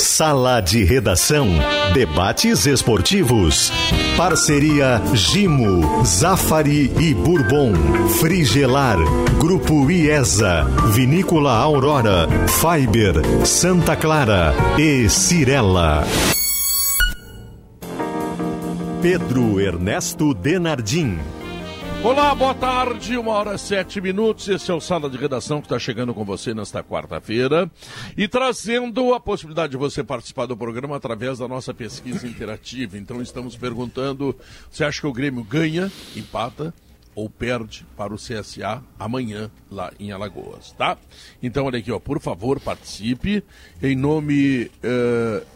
Sala de Redação. Debates esportivos. Parceria Gimo, Zafari e Bourbon. Frigelar. Grupo IESA. Vinícola Aurora. Fiber. Santa Clara. E Cirela. Pedro Ernesto Denardim. Olá, boa tarde, uma hora sete minutos. Esse é o Sala de Redação que está chegando com você nesta quarta-feira e trazendo a possibilidade de você participar do programa através da nossa pesquisa interativa. Então, estamos perguntando: você acha que o Grêmio ganha, empata ou perde para o CSA amanhã lá em Alagoas, tá? Então, olha aqui, ó, por favor, participe em nome uh,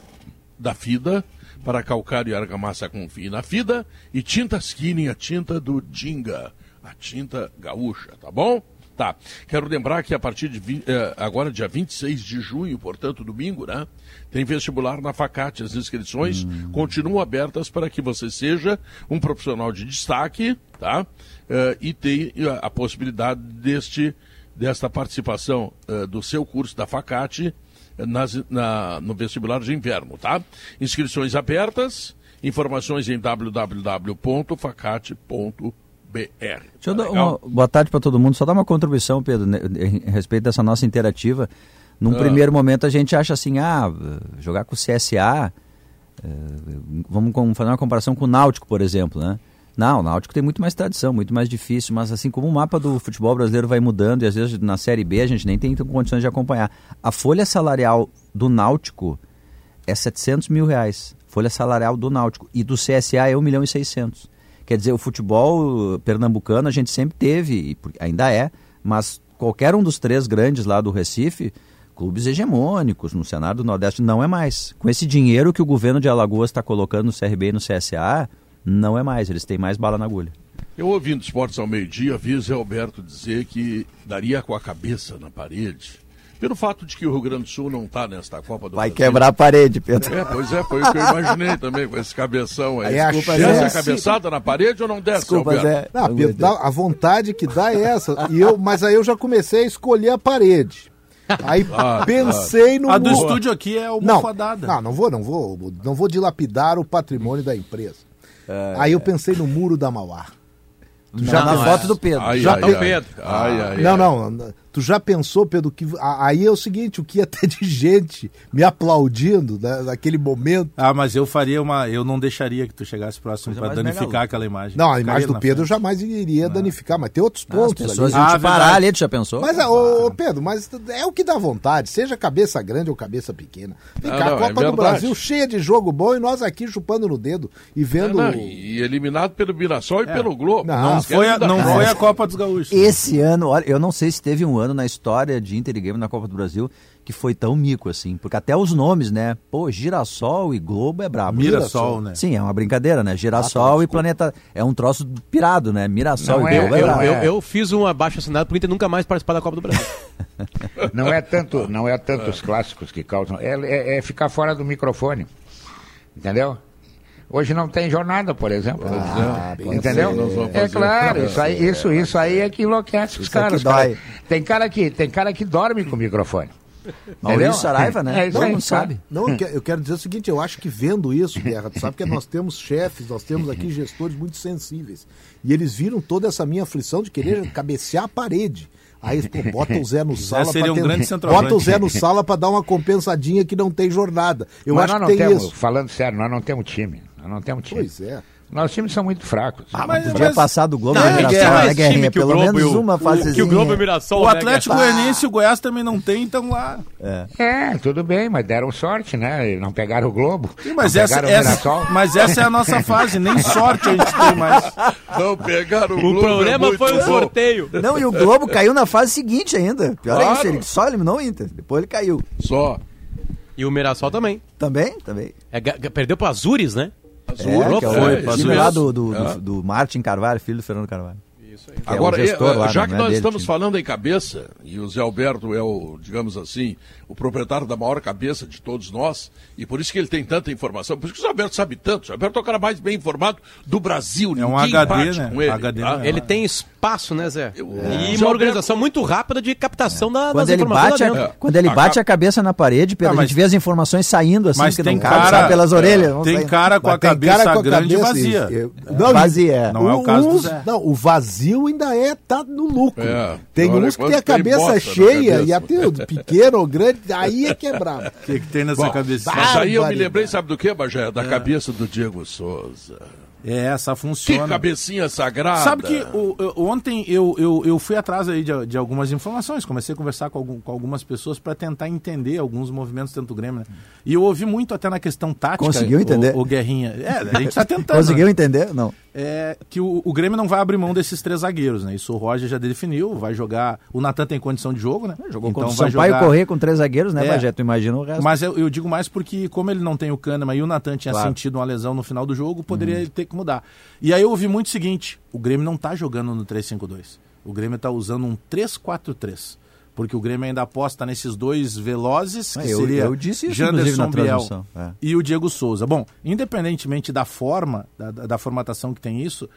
da FIDA para calcário e argamassa confie na FIDA e tinta Skinny, a tinta do Dinga, a tinta gaúcha, tá bom? Tá. Quero lembrar que a partir de eh, agora, dia 26 de junho, portanto, domingo, né? Tem vestibular na Facate. As inscrições hum. continuam abertas para que você seja um profissional de destaque, tá? Uh, e tenha a possibilidade deste, desta participação uh, do seu curso da Facate nas, na, no vestibular de inverno, tá? Inscrições abertas, informações em www.facate.br. Deixa eu dar uma boa tarde para todo mundo. Só dar uma contribuição, Pedro, né, em respeito dessa nossa interativa. Num ah. primeiro momento a gente acha assim, ah, jogar com o CSA, eh, vamos fazer uma comparação com o Náutico, por exemplo, né? Não, o Náutico tem muito mais tradição, muito mais difícil, mas assim como o mapa do futebol brasileiro vai mudando e às vezes na Série B a gente nem tem condições de acompanhar. A folha salarial do Náutico é 700 mil reais, folha salarial do Náutico, e do CSA é 1 milhão e 600. Quer dizer, o futebol pernambucano a gente sempre teve, ainda é, mas qualquer um dos três grandes lá do Recife, clubes hegemônicos no cenário do Nordeste, não é mais. Com esse dinheiro que o governo de Alagoas está colocando no CRB e no CSA, não é mais, eles têm mais bala na agulha. Eu ouvindo esportes ao meio-dia, vi Zé Alberto dizer que daria com a cabeça na parede. Pelo fato de que o Rio Grande do Sul não está nesta Copa do Vai Brasil. quebrar a parede, Pedro. É, pois é, foi o que eu imaginei também com esse cabeção aí. aí Desculpa, desce Zé. a cabeçada na parede ou não desce, Desculpa, Alberto? Zé. Não, Pedro, dá, a vontade que dá é essa. E eu, mas aí eu já comecei a escolher a parede. Aí ah, pensei ah. no. A do estúdio aqui é uma não, Não, não vou, não vou, não vou dilapidar o patrimônio da empresa. É, Aí eu pensei no muro da Mauá. Já na foto do Pedro. Ai, já ai, ai, Pedro. Ai, ai, não, não. Tu já pensou, Pedro, que aí é o seguinte, o que ia ter de gente me aplaudindo né, naquele momento. Ah, mas eu faria uma, eu não deixaria que tu chegasse próximo para danificar aquela imagem. Não, a imagem do Pedro frente. jamais iria não. danificar, mas tem outros pontos As pessoas ali. Ah, parar ali, tu já pensou? Mas, ô, Pedro, mas é o que dá vontade, seja cabeça grande ou cabeça pequena. Vem cá, não, a Copa é do Brasil cheia de jogo bom e nós aqui chupando no dedo e vendo... Não, e eliminado pelo Mirassol e é. pelo Globo. Não, não foi, a, não foi a Copa dos Gaúchos. Esse ano, olha, eu não sei se teve um ano na história de Inter e Grêmio na Copa do Brasil que foi tão mico assim. Porque até os nomes, né? Pô, Girassol e Globo é brabo. Mirassol, né? Sim, é uma brincadeira, né? Girassol ah, tá, e Planeta. É um troço pirado, né? Mirassol Não e é, Globo é, eu, eu, eu, fiz um abaixo assinado pro Inter nunca mais participar da Copa do Brasil. não é tanto, não é tanto os clássicos que causam. É, é, é ficar fora do microfone. Entendeu? Hoje não tem jornada, por exemplo. Ah, entendeu? É claro, isso aí, isso, isso aí é que enlouquece os caras. Cara. Tem cara que tem cara que dorme com o microfone. Maurício Saraiva, né? É, não, não sabe. Não, eu quero dizer o seguinte, eu acho que vendo isso, Guerra, tu sabe que nós temos chefes, nós temos aqui gestores muito sensíveis. E eles viram toda essa minha aflição de querer cabecear a parede. Aí, pô, bota o Zé no sala para um ter... bota o Zé no sala para dar uma compensadinha que não tem jornada. Eu Mas acho que tem temos, isso. Falando sério, nós não temos time. Nós não temos time. Pois é. Nossos times são muito fracos. Ah, mas podia mas... passar do Globo não, e Mirassol, né, Guerrinha? Pelo Globo, menos o, uma fase. Que o Globo e Mirassol. O né, Atlético Goianiense e o Goiás também não tem, então lá. É. é. tudo bem, mas deram sorte, né? Não pegaram o Globo. Sim, mas, essa, essa, mas essa é a nossa fase, nem sorte a gente tem mais. Não pegaram o Globo. O problema é foi o sorteio. Não, e o Globo caiu na fase seguinte ainda. Pior claro. é isso, ele só eliminou o Inter. Depois ele caiu. Só. E o Mirassol também. Também? Também. É, perdeu para Azures, né? Azul, é, que é o, foi, time lá do, do, é. do, do, Martin Carvalho, filho do Fernando Carvalho. Agora, é lá, já né? que nós é estamos time. falando em cabeça, e o Zé Alberto é o, digamos assim, o proprietário da maior cabeça de todos nós, e por isso que ele tem tanta informação, por isso que o Alberto sabe tanto. O Alberto é o cara mais bem informado do Brasil. É um HD, né? Com ele, HD, tá? Ele tem espaço, né, Zé? Eu, é. E uma organização muito rápida de captação da, quando das ele informações. Bate a, quando ele bate a cabeça na parede, Pedro, ah, mas, a gente vê as informações saindo assim, mas que tem não cara, pelas orelhas. Tem cara com a cabeça grande e vazia. Não, vazia. Não é o caso do Zé. Não, o vazio ainda é, tá no lucro. É, tem uns que tem a cabeça cheia e até pequeno ou grande, aí é quebrado. O que, que tem nessa cabeça? Mas aí eu me lembrei, sabe do que, Bagé? Da é. cabeça do Diego Souza. É, essa funciona. Que cabecinha sagrada. Sabe que o, o, ontem eu, eu, eu fui atrás aí de, de algumas informações, comecei a conversar com, algum, com algumas pessoas para tentar entender alguns movimentos dentro do Grêmio. Né? E eu ouvi muito até na questão tática. Conseguiu entender? O, o Guerrinha. É, a gente está tentando. Conseguiu né? entender? Não é que o, o, Grêmio não vai abrir mão desses três zagueiros, né? Isso o Roger já definiu, vai jogar. O Natan tem condição de jogo, né? Jogou então contra o Sampaio jogar... correr com três zagueiros, né, é, Tu imagina o resto. Mas eu, eu, digo mais porque, como ele não tem o Kahneman e o Natan tinha claro. sentido uma lesão no final do jogo, poderia uhum. ter que mudar. E aí eu ouvi muito o seguinte: o Grêmio não tá jogando no 3-5-2. O Grêmio tá usando um 3-4-3 porque o Grêmio ainda aposta nesses dois velozes, que eu, seria eu disse isso, Janderson Biel é. e o Diego Souza. Bom, independentemente da forma, da, da formatação que tem isso,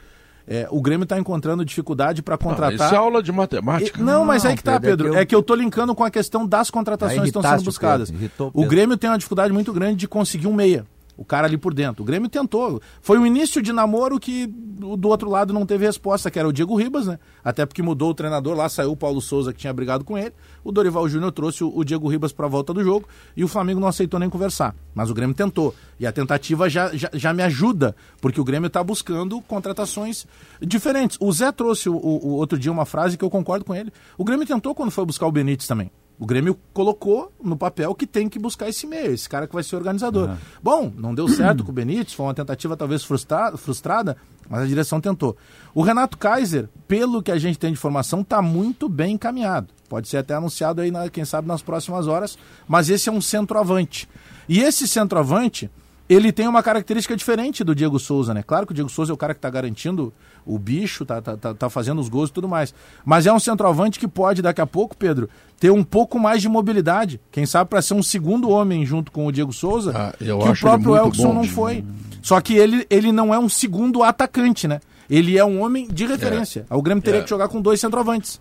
é, o Grêmio está encontrando dificuldade para contratar. Não, isso é aula de matemática. E, não, mas aí que tá, Pedro. É que eu estou linkando com a questão das contratações que estão sendo buscadas. O Grêmio tem uma dificuldade muito grande de conseguir um meia o cara ali por dentro. O Grêmio tentou. Foi um início de namoro que do outro lado não teve resposta, que era o Diego Ribas, né? Até porque mudou o treinador lá, saiu o Paulo Souza que tinha brigado com ele. O Dorival Júnior trouxe o, Diego Ribas para a volta do jogo e o Flamengo não aceitou nem conversar. Mas o Grêmio tentou. E a tentativa já, já, já me ajuda, porque o Grêmio está buscando contratações diferentes. O Zé trouxe o, o, outro dia uma frase que eu concordo com ele. O Grêmio tentou quando foi buscar o Benítez também. O Grêmio colocou no papel que tem que buscar esse meio, esse cara que vai ser organizador. Uhum. Bom, não deu certo com o Benítez, foi uma tentativa talvez frustrada, frustrada, mas a direção tentou. O Renato Kaiser, pelo que a gente tem de informação, está muito bem encaminhado. Pode ser até anunciado aí, na, quem sabe, nas próximas horas, mas esse é um centroavante. E esse centroavante, ele tem uma característica diferente do Diego Souza, né? Claro que o Diego Souza é o cara que está garantindo o bicho, tá, tá, tá, tá, fazendo os gols e tudo mais. Mas é um centroavante que pode, daqui a pouco, Pedro, ter um pouco mais de mobilidade. Quem sabe para ser um segundo homem junto com o Diego Souza, ah, que o próprio Elkson não foi. Só que ele, ele não é um segundo atacante, né? Ele é um homem de referência. É. O Grêmio teria é. que jogar com dois centroavantes.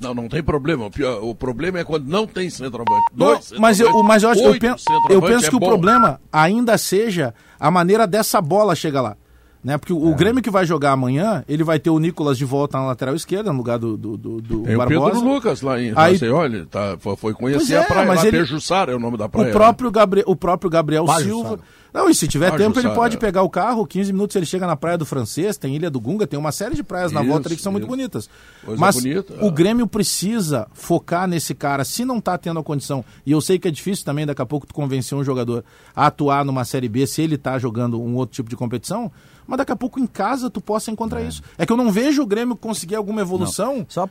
Não, não tem problema. O, pior, o problema é quando não tem centroavante. Dois não, mas eu, mas eu, acho, eu penso, eu penso é que bom. o problema ainda seja a maneira dessa bola chegar lá. Né? Porque o, é. Grêmio que vai jogar amanhã, ele vai ter o Nicolas de volta na lateral esquerda, no lugar do, do, do, do Tem Barbosa. o Pedro Lucas lá em Aí... olha, tá, foi conhecer é, a praia, mas lá, ele... Pejussara é o nome da praia. O próprio, Gabriel, o próprio Gabriel Silva... Não, e se tiver tempo, ele pode pegar o carro, 15 minutos ele chega na Praia do Francês, tem Ilha do Gunga, tem uma série de praias na volta ali que são isso. muito bonitas. Coisa Mas bonita, o é. Grêmio precisa focar nesse cara, se não tá tendo a condição, e eu sei que é difícil também daqui a pouco tu convencer um jogador a atuar numa Série B se ele tá jogando um outro tipo de competição, mas daqui a pouco em casa tu possa encontrar é. isso. É que eu não vejo o Grêmio conseguir alguma evolução. Não. Só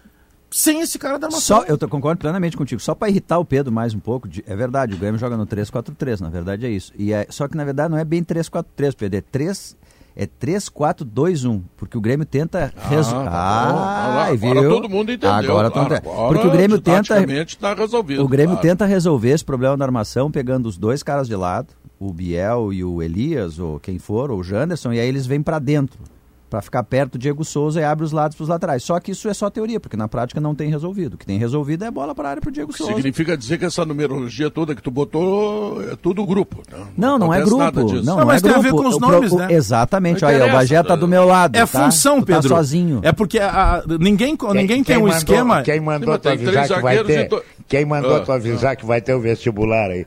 sem esse cara da armação. Só, eu concordo plenamente contigo. Só para irritar o Pedro mais um pouco, de, é verdade, o Grêmio joga no 3-4-3, na verdade é isso. E é, só que na verdade não é bem 3-4-3, Pedro, é 3 é 3-4-2-1, porque o Grêmio tenta. Ah, tá viu? Agora todo mundo entendeu. Agora, claro, agora porque o Grêmio tenta tá resolvido. O Grêmio claro. tenta resolver esse problema da armação pegando os dois caras de lado, o Biel e o Elias ou quem for, ou o Janderson, e aí eles vêm para dentro para ficar perto do Diego Souza e abre os lados para os laterais. Só que isso é só teoria, porque na prática não tem resolvido. O que tem resolvido é bola para a área para o Diego Souza. Significa dizer que essa numerologia toda que tu botou é tudo grupo. Não, não, não é grupo. Não, não, não mas é tem grupo. a ver com os nomes, né? Exatamente. Olha, o Bagé tá do meu lado. É tá? função, tá Pedro. Tá sozinho. É porque a, a, ninguém, quem, ninguém tem um mandou, esquema. Quem mandou tu avisar que vai ter... Quem mandou ah, tu avisar ah. que vai ter o vestibular aí?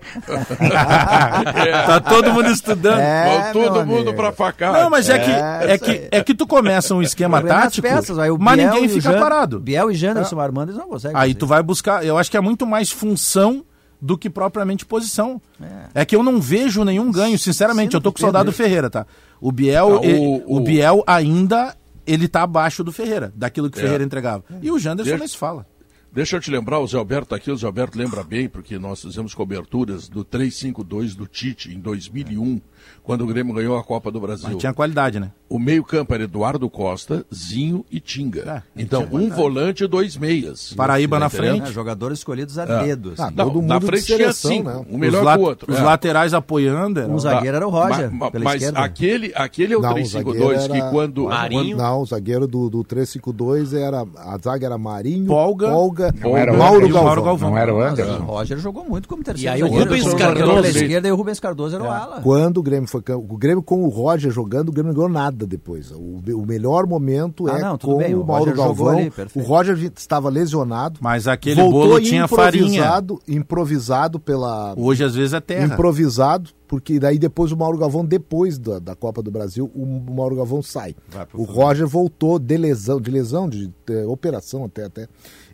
é. Tá todo mundo estudando. É, todo mundo para facar. Não, mas é, que, é, que, é que tu começa um esquema tático, peças, aí, mas ninguém fica Jan, parado. Biel e Janderson ah. armando, eles não conseguem. Aí tu vai buscar, eu acho que é muito mais função do que propriamente posição. É. é, que eu não vejo nenhum ganho, sinceramente. eu tô com o soldado Ferreira, tá? O Biel, ah, o, ele, o, o, Biel ainda ele tá abaixo do Ferreira, daquilo que o é. Ferreira entregava. E o Janderson nem se fala. Deixa eu te lembrar, o Zé Alberto está aqui, o Zé Alberto lembra bem, porque nós fizemos coberturas do 352 do Tite em 2001, quando o Grêmio ganhou a Copa do Brasil. Mas tinha qualidade, né? o meio-campo era Eduardo Costa, Zinho e Tinga. É, então, um volante e dois meias. Paraíba na frente. É, jogadores escolhidos a é. dedo. Assim. Ah, não, na frente seleção, tinha cinco, né? um melhor que o outro. Os é. laterais apoiando. O zagueiro era o Roger. Ma, ma, mas aquele, aquele é o 352 que quando. Marinho. Não, o zagueiro do, do 352 era. A zaga era Marinho, Polga, Polga era Mauro, Galvão. Mauro Galvão. Não era o Anderson. O Roger jogou muito como terceiro. E aí o Rubens Cardoso. esquerda e o Rubens Cardoso era o ala. Quando o Grêmio foi. O Grêmio com o Roger jogando, o Grêmio não ganhou nada depois. O, o melhor momento ah, é não, com bem, o, o Mauro Galvão. Ali, o Roger estava lesionado. Mas aquele bolo tinha improvisado, farinha. Improvisado pela. Hoje às vezes é terra. Improvisado, porque daí depois o Mauro Galvão, depois da, da Copa do Brasil, o, o Mauro Galvão sai. O Roger voltou de lesão, de lesão, de, de, operação até até.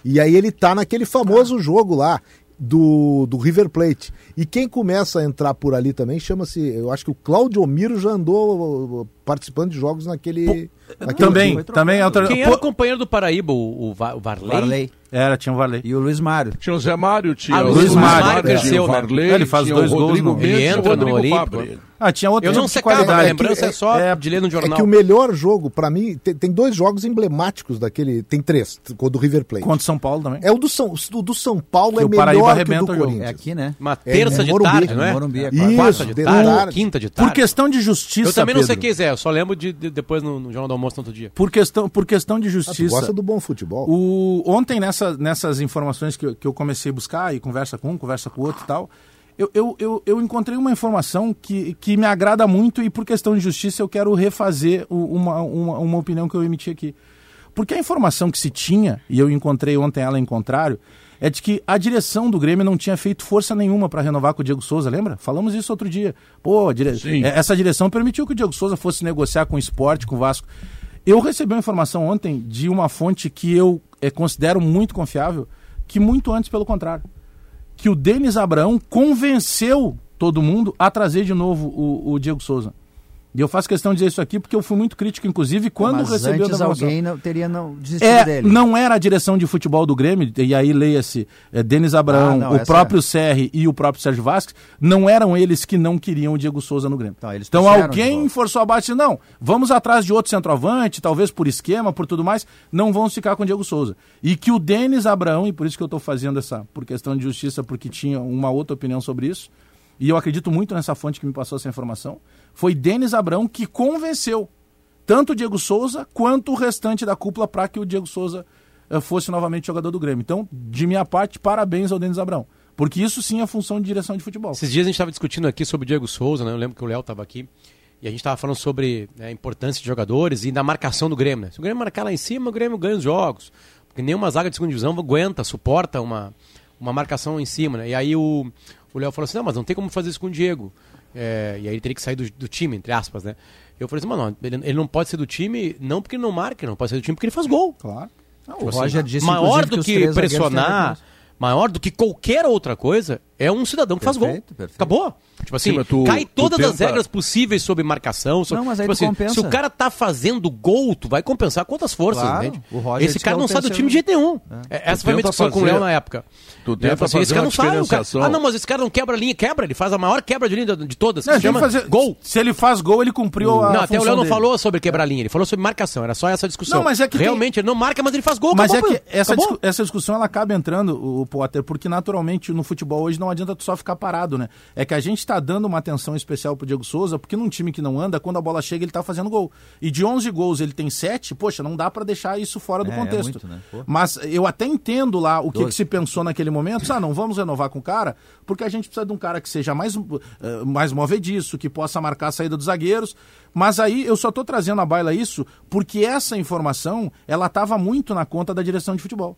E aí ele tá naquele famoso jogo lá do, do River Plate. E quem começa a entrar por ali também chama-se, eu acho que o Claudio Miro já andou uh, participando de jogos naquele. naquele também, também. Outra... Quem era o companheiro do Paraíba, o, o Varley? Varley. Era, tinha o Varley. E o Luiz Mário. Tinha o Zé Mário, tinha ah, o Luiz Mário. Mário cresceu, o Varley, é, ele faz dois gols no... Ele entra no Olímpico. Ah, tinha outro Eu não sei a lembrança é, é só é, de ler no jornal. É que o melhor jogo, para mim, tem, tem, dois jogos emblemáticos daquele. Tem três, o do River Plate. Contra São Paulo também. É o do São, o do São Paulo que é melhor que o do Corinthians. É aqui, né? Uma terça é, de Morumbi, tarde, não é? Morumbi, é Isso, quarta de tarde, tarde. quinta de tarde. Por questão de justiça, Eu também não sei quem é, eu só lembro de, de depois no, no, Jornal do Almoço no outro dia. Por questão, por questão de justiça. Ah, gosta do bom futebol. O, ontem, nessa, nessas informações que, que eu comecei a buscar, e conversa com um, conversa com o outro e tal eu, eu, eu, eu, encontrei uma informação que, que me agrada muito e por questão de justiça eu quero refazer uma, uma, uma opinião que eu emiti aqui. Porque a informação que se tinha, e eu encontrei ontem ela em contrário, é de que a direção do Grêmio não tinha feito força nenhuma para renovar com o Diego Souza, lembra? Falamos isso outro dia. Pô, dire... É, essa direção permitiu que o Diego Souza fosse negociar com o esporte, com o Vasco. Eu recebi uma informação ontem de uma fonte que eu é, considero muito confiável, que muito antes, pelo contrário que o Denis Abraão convenceu todo mundo a trazer de novo o, o Diego Souza. E eu faço questão de dizer isso aqui porque eu fui muito crítico, inclusive, quando Mas recebeu antes a alguém não, teria não desistido é, dele. Não era a direção de futebol do Grêmio, e aí leia-se é, Denis Abraão, ah, não, o próprio é. Serri e o próprio Sérgio Vasques, não eram eles que não queriam o Diego Souza no Grêmio. Então, então alguém forçou a bate não, vamos atrás de outro centroavante, talvez por esquema, por tudo mais, não vamos ficar com o Diego Souza. E que o Denis Abraão, e por isso que eu estou fazendo essa, por questão de justiça, porque tinha uma outra opinião sobre isso, e eu acredito muito nessa fonte que me passou essa informação, foi Denis Abrão que convenceu tanto o Diego Souza quanto o restante da cúpula para que o Diego Souza uh, fosse novamente jogador do Grêmio. Então, de minha parte, parabéns ao Denis Abrão. Porque isso sim é função de direção de futebol. Esses dias a gente estava discutindo aqui sobre o Diego Souza, né? Eu lembro que o Léo estava aqui. E a gente estava falando sobre né, a importância de jogadores e da marcação do Grêmio. Né? Se o Grêmio marcar lá em cima, o Grêmio ganha os jogos. Porque nenhuma zaga de segunda divisão aguenta, suporta uma, uma marcação em cima. Né? E aí o, o Léo falou assim: não, mas não tem como fazer isso com o Diego. É, e aí ele teria que sair do, do, time, entre aspas, né? Eu falei assim, mano, ele, ele, não pode ser do time, não porque ele não marca, não pode ser do time porque ele faz gol. Claro. Não, tipo o assim, Roger disse, maior do que, que pressionar, maior do que qualquer outra coisa, é um cidadão que perfeito, faz gol. Perfeito. Acabou. Tipo assim, Sim, tu, cai todas tenta... as regras possíveis sobre marcação. Sobre, não, mas aí tipo assim, compensa. Se o cara tá fazendo gol, tu vai compensar com outras forças, claro, entende? Esse cara não sai do time de jeito nenhum. É. é essa tu foi a minha discussão fazer... com o Léo na época. Tu tenta assim, fazer esse cara não sai, cara... Ah, não, mas esse cara não quebra a linha, quebra, ele faz a maior quebra de linha de, todas. Não, chama fazer... gol. Se ele faz gol, ele cumpriu a Não, até o Léo não dele. falou sobre quebrar a linha, ele falou sobre marcação, era só essa discussão. Não, mas é que Realmente, tem... ele não marca, mas ele faz gol. Mas é que essa, essa discussão ela acaba entrando, o Potter, porque naturalmente no futebol hoje não adianta tu só ficar parado, né? É que a gente está dando uma atenção especial pro Diego Souza, porque num time que não anda, quando a bola chega, ele tá fazendo gol. E de 11 gols ele tem 7, poxa, não dá para deixar isso fora do é, é contexto. É muito, né? Mas eu até entendo lá o que, que, se pensou naquele momento. Ah, não vamos renovar com o cara, porque a gente precisa de um cara que seja mais, uh, mais movediço, que possa marcar a saída dos zagueiros. Mas aí eu só tô trazendo à baila isso porque essa informação, ela estava muito na conta da direção de futebol.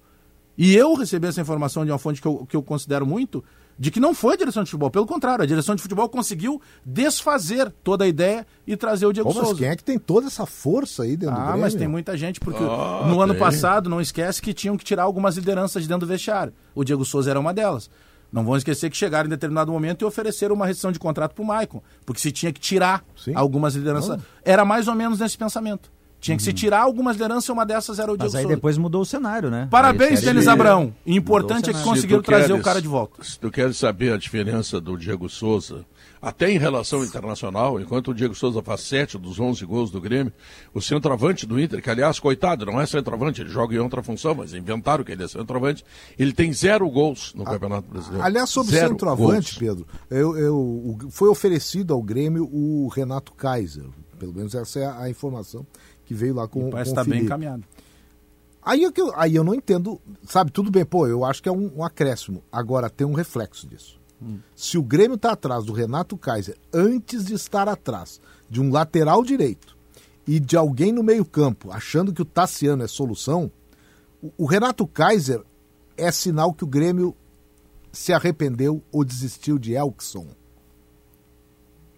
E eu recebi essa informação de uma fonte que eu, que eu considero muito, de que não foi a direção de futebol. Pelo contrário, a direção de futebol conseguiu desfazer toda a ideia e trazer o Diego Souza. Mas quem é que tem toda essa força aí dentro ah, do Grêmio? Ah, mas tem muita gente, porque oh, no tem. ano passado, não esquece que tinham que tirar algumas lideranças de dentro do vestiário. O Diego Souza era uma delas. Não vão esquecer que chegaram em determinado momento e ofereceram uma rescisão de contrato para o Maicon, porque se tinha que tirar Sim. algumas lideranças. Oh. Era mais ou menos nesse pensamento. Tinha que se uhum. tirar algumas lideranças, uma dessas era o Diego Mas aí Souza. depois mudou o cenário, né? Parabéns, Denis Abrão. Importante é que conseguiram trazer o cara de volta. Se tu queres saber a diferença do Diego Souza, até em relação internacional, enquanto o Diego Souza faz sete dos 11 gols do Grêmio, o centroavante do Inter, que aliás, coitado, não é centroavante, ele joga em outra função, mas inventaram que ele é centroavante, ele tem zero gols no Campeonato Brasileiro. Aliás, sobre zero centroavante, gols. Pedro, eu, eu, foi oferecido ao Grêmio o Renato Kaiser, pelo menos essa é a informação que veio lá com, parece com tá bem encaminhado. Aí eu, aí eu não entendo, sabe, tudo bem, pô, eu acho que é um, um acréscimo. Agora tem um reflexo disso. Hum. Se o Grêmio está atrás do Renato Kaiser, antes de estar atrás de um lateral direito e de alguém no meio-campo achando que o Tassiano é solução, o, o Renato Kaiser é sinal que o Grêmio se arrependeu ou desistiu de Elkson.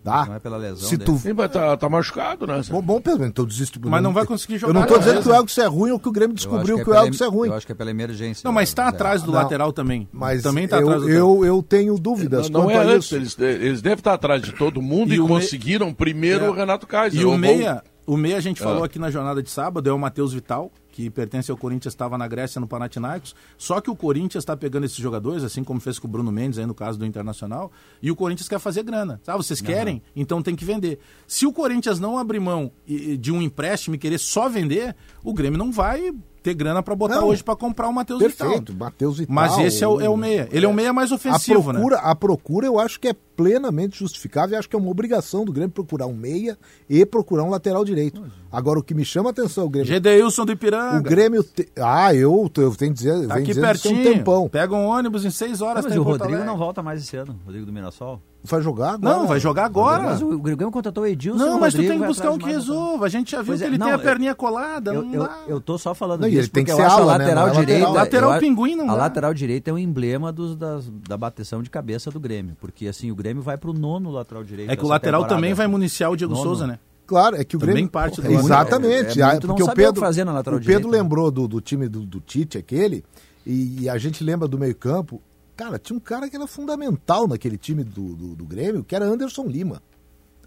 Tá? Não é pela lesão. Se tu... Sim, mas tá, tá machucado, né? Bom, bom Pedro, então desisto. Mas não vai conseguir jogar. Eu não tô dizendo que o Elkson é ruim ou que o Grêmio descobriu que, é que, o Elkson é ruim. Eu acho que é pela emergência. Não, mas está atrás do não, lateral também. Mas também tá eu, atrás do eu, eu tenho dúvidas. Não, não é antes, eles, eles devem estar atrás de todo mundo e, e conseguiram me... primeiro é. o Renato Kaiser. E o, o meia, o meia a gente falou ah. aqui na jornada de sábado, é o Matheus Vital, que pertence ao Corinthians, estava na Grécia, no Panathinaikos. Só que o Corinthians está pegando esses jogadores, assim como fez com o Bruno Mendes aí no caso do Internacional, e o Corinthians quer fazer grana. Sabe, vocês querem? Uhum. Então tem que vender. Se o Corinthians não abrir mão de um empréstimo e querer só vender, o Grêmio não vai ter grana para botar não, hoje para comprar o Matheus Vital. Perfeito, Matheus Vital. Mas esse é o, é o meia. Ele é o meia mais ofensivo, a procura, né? A procura eu acho que é plenamente justificável e acho que é uma obrigação do Grêmio procurar um meia e procurar um lateral direito. Agora, o que me chama a atenção, o Grêmio... Gedeilson do Ipiranga. O Grêmio... Te... Ah, eu, eu tenho que dizer... Tá aqui pertinho. Um tempão. Pega um ônibus em seis horas. Não, mas o Rodrigo não volta mais esse ano, Rodrigo do Mirassol. Vai jogar agora? Não, vai jogar agora. Mas o Grêmio contratou o Edilson. Não, mas tu tem que buscar um que resolva. A gente já viu que é, ele não, tem a perninha colada. Eu, eu, eu, tô só falando não, disso ele tem que ser a ala, lateral né? direita. Lateral, lateral pinguim não A dá. lateral direita é um emblema dos, das, da bateção de cabeça do Grêmio. Porque assim, o Grêmio vai pro nono lateral direito. É que o lateral temporada. também vai municiar o Diego nono. Souza, né? Claro, é que o Também Grêmio. parte do Exatamente. É, é, porque o Pedro, fazer na lateral o Pedro direita. lembrou do, do time do, do Tite, aquele, e, e a gente lembra do meio-campo. Cara, tinha um cara que era fundamental naquele time do, do, do Grêmio, que era Anderson Lima.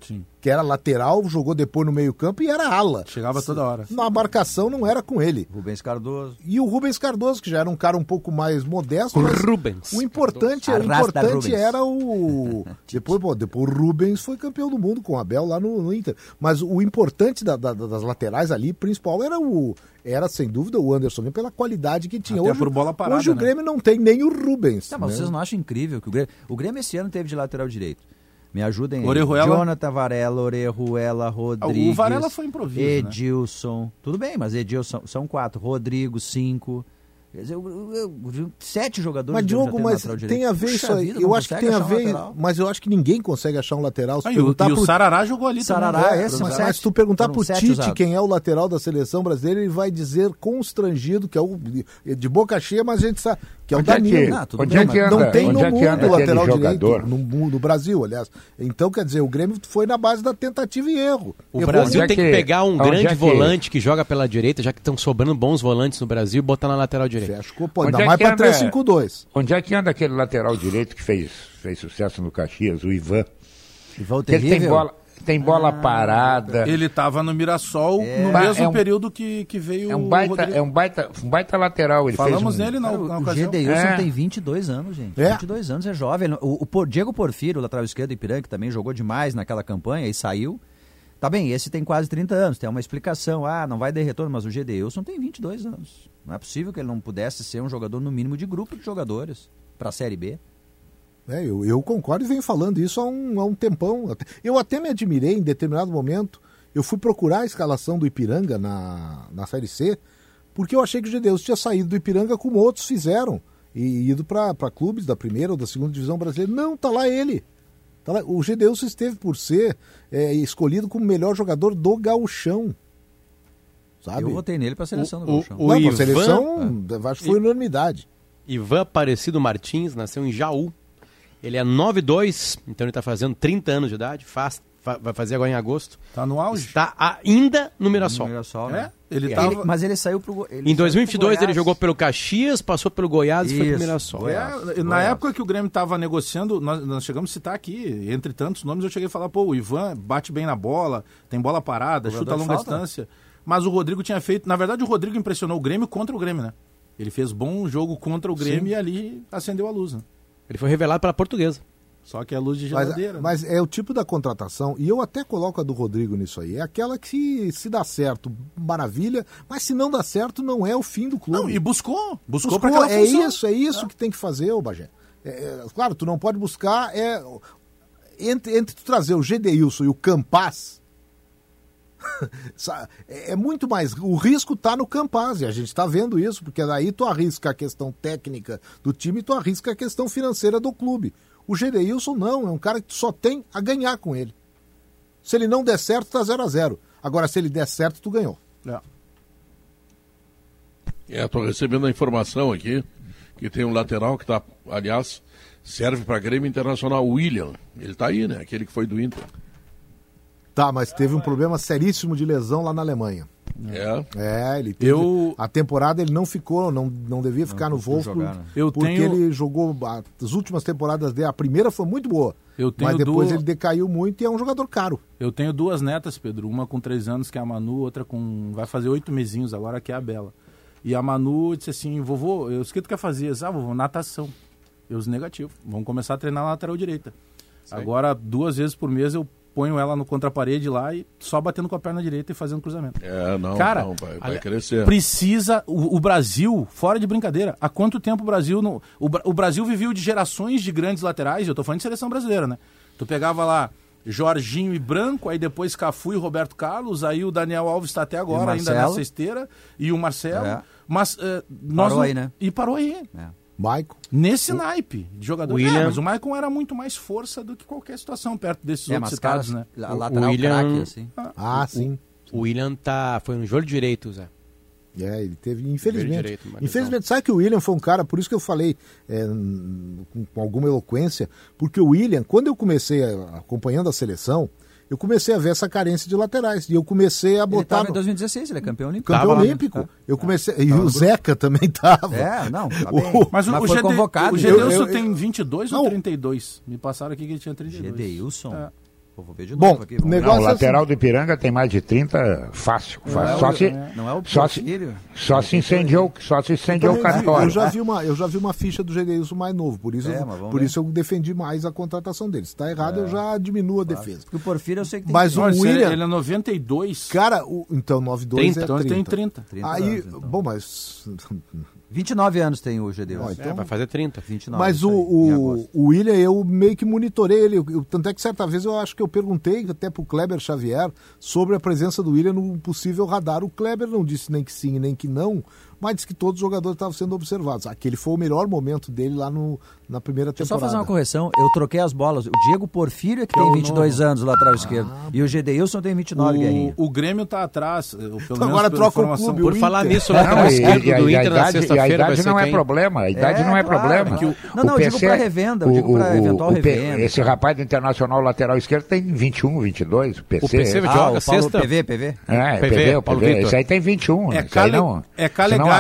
Sim. Que era lateral, jogou depois no meio-campo e era ala. Chegava toda hora. Na marcação não era com ele. Rubens Cardoso. E o Rubens Cardoso, que já era um cara um pouco mais modesto. O Rubens. O importante, o importante era o. depois, pô, depois o Rubens foi campeão do mundo com o Abel lá no, no Inter. Mas o importante da, da, das laterais ali, principal, era o. Era, sem dúvida, o Anderson pela qualidade que tinha. Até hoje, por bola parada, hoje o né? Grêmio não tem nem o Rubens. Tá, mas né? vocês não acham incrível que o Grêmio. O Grêmio esse ano teve de lateral direito. Me ajudem Orejuela. Jonathan Varela, Orejuela, Rodrigues. O Varela foi improviso. Né? Edilson. Né? Tudo bem, mas Edilson são quatro. Rodrigo, cinco. Eu, eu, eu, sete jogadores. Mas Diogo, mas tem a ver Puxa isso aí. Vida, eu acho que tem a ver, um mas eu acho que ninguém consegue achar um lateral. Se ah, perguntar e o, pro... o Sarará jogou ali Sarará, também. É, esse, mas, mas se tu perguntar pro Tite usados. quem é o lateral da seleção brasileira, ele vai dizer constrangido que é o de boca cheia, mas a gente sabe que é o onde Danilo. É que, ah, onde é que anda, não tem no é mundo lateral jogador? direito no mundo, Brasil, aliás. Então, quer dizer, o Grêmio foi na base da tentativa e erro. O erro. Brasil é tem que, que pegar um grande é volante que joga pela direita, já que estão sobrando bons volantes no Brasil, e botar na lateral direita. Fecha, pô, ainda mais para 3-5-2. Onde é que anda aquele lateral direito que fez, fez sucesso no Caxias, o Ivan? Ivan Ele tem bola tem bola ah, parada. Ele estava no Mirassol é. no mesmo é um, período que, que veio é um baita, É um baita, um baita lateral. Ele Falamos fez um... nele na, na o Gedeilson é. tem 22 anos, gente. É. 22 anos, é jovem. O, o, Diego Porfírio, o lateral esquerdo do Ipiranga, que também jogou demais naquela campanha e saiu. Tá bem, esse tem quase 30 anos, tem uma explicação. Ah, não vai ter retorno, mas o Gedeilson tem 22 anos. Não é possível que ele não pudesse ser um jogador, no mínimo, de grupo de jogadores para a Série B. É, eu, eu concordo e venho falando isso há um, há um tempão. Eu até me admirei em determinado momento. Eu fui procurar a escalação do Ipiranga na, na Série C, porque eu achei que o Gedeus tinha saído do Ipiranga como outros fizeram e ido para clubes da primeira ou da segunda divisão brasileira. Não, tá lá ele. O Gedeus esteve por ser é, escolhido como melhor jogador do gauchão. Sabe? Eu votei nele para a seleção o, do gauchão. O, o Não, Ivan... seleção, é. acho que foi unanimidade. Ivan Aparecido Martins nasceu em Jaú, ele é 9'2", então ele está fazendo 30 anos de idade, faz, vai fazer agora em agosto. Está no auge. Está ainda no Mirassol. No Mirassol, né? É? Ele tava... Ele, mas ele saiu pro ele Em 2022 ele jogou pelo Caxias, passou pelo Goiás Isso, e foi pro Mirassol. É, na época que o Grêmio estava negociando, nós, nós, chegamos a citar aqui, entre tantos nomes, eu cheguei a falar, pô, o Ivan bate bem na bola, tem bola parada, chuta a longa falta. distância. mas o Rodrigo tinha feito. Na verdade, o Rodrigo impressionou o Grêmio contra o Grêmio, né? Ele fez bom jogo contra o Grêmio Sim. e ali acendeu a luz. Né? Ele foi revelado pela portuguesa. Só que é luz de geladeira. Mas, né? mas, é o tipo da contratação, e eu até coloco a do Rodrigo nisso aí, é aquela que se dá certo, maravilha, mas se não dá certo, não é o fim do clube. Não, e buscou. Buscou, buscou É função. isso, é isso é. que tem que fazer, ô Bagé. É, é, claro, tu não pode buscar. É, entre, entre tu trazer o Gedeilson e o Campaz, é, é muito mais. O risco está no Campaz, e a gente está vendo isso, porque daí tu arrisca a questão técnica do time e tu arrisca a questão financeira do clube. O Gedeilson não, é um cara que tu só tem a ganhar com ele. Se ele não der certo, tá 0 a 0 Agora, se ele der certo, tu ganhou. É. É, tô recebendo a informação aqui que tem um lateral que tá, aliás, serve para Grêmio Internacional, William. Ele tá aí, né? Aquele que foi do Inter. Tá, mas teve um problema seríssimo de lesão lá na Alemanha. É. É, ele teve, eu... A temporada ele não ficou, não, não devia ficar não, no Wolfsburg. Né? Eu porque tenho... ele jogou as últimas temporadas dele. A primeira foi muito boa. Eu tenho mas depois duas... ele decaiu muito e é um jogador caro. Eu tenho duas netas, Pedro. Uma com três anos, que é a Manu, outra com. vai fazer oito mesinhos agora, que é a Bela. E a Manu disse assim: vovô, eu, o que tu quer fazer? Ah, vovô, natação. Eu os negativo. Vamos começar a treinar na lateral direita. Agora, duas vezes por mês eu ponho ela no contra-parede lá e só batendo com a perna direita e fazendo cruzamento. É, não, Cara, não, vai, vai crescer. Precisa, o, o, Brasil, fora de brincadeira, há quanto tempo o Brasil não... O, o Brasil viveu de gerações de grandes laterais, eu tô falando de seleção brasileira, né? Tu pegava lá Jorginho e Branco, aí depois Cafu e Roberto Carlos, aí o Daniel Alves está até agora ainda nessa esteira, e o Marcelo. É. Mas uh, nós parou não... aí, né? E parou aí. É. Maicon. Nesse o... naipe de jogador. William... É, mas o Maicon era muito mais força do que qualquer situação perto desses é, outros citados, né? A lateral William... craque, assim. Ah, ah sim. O William tá... foi um joelho direito, Zé. É, ele teve, infelizmente. Direito, infelizmente, sabe que o William foi um cara, por isso que eu falei é, com, com, alguma eloquência, porque o William, quando eu comecei a, acompanhando a seleção, eu comecei a ver essa carência de laterais. E eu comecei a botar. Ele no... em 2016, ele é campeão olímpico. Campeão tava olímpico. Lá, eu comecei. E o Zeca também estava. É, não. Tá o... Mas o, Mas o foi GD... convocado. O Gedeilson tem 22 não. ou 32? Me passaram aqui que ele tinha 32. Gedeilson? É. Vou ver de novo Bom, aqui. Negócio não, o é lateral assim. do Ipiranga tem mais de 30 fácil. fácil. É só, se, não é o só, se, só se incendiou, só se incendiou o cartório. Eu já, vi uma, eu já vi uma ficha do Gedeilson mais novo, por isso, é, eu, por isso eu defendi mais a contratação dele. Se está errado, eu é. já diminuo a defesa. Porque o Porfírio eu sei que tem Mas o William... Ele é 92. Cara, o, então 92 30. é 30. Então ele tem 30. 30 Aí, anos, então. bom, mas 29 anos tem o GD. Oh, então... É, vai fazer 30. 29, Mas o, o, o William, eu meio que monitorei ele. Eu, tanto é que certa vez eu acho que eu perguntei até para o Kleber Xavier sobre a presença do William no possível radar. O Kleber não disse nem que sim, nem que não, mas disse que todos os jogadores estavam sendo observados. Aquele foi o melhor momento dele lá no, na primeira temporada. Deixa eu só fazer uma correção. Eu troquei as bolas. O Diego Porfírio é que, que tem 22 novo. anos, lateral ah, esquerdo. E o Gedeilson tem 29, o, Guerrinha. O Grêmio está atrás. Pelo então agora troca o clube. Por falar nisso, o lateral esquerdo do Inter na sexta-feira. A idade não é problema. A idade é, não é problema. É o, não, não, eu digo para revenda. Eu digo para eventual revenda. Esse rapaz do Internacional lateral esquerdo tem 21, 22. O PC. O PC ah, joga sexta. PV, PV. É, PV, o PV. Esse aí tem 21. É Calegari.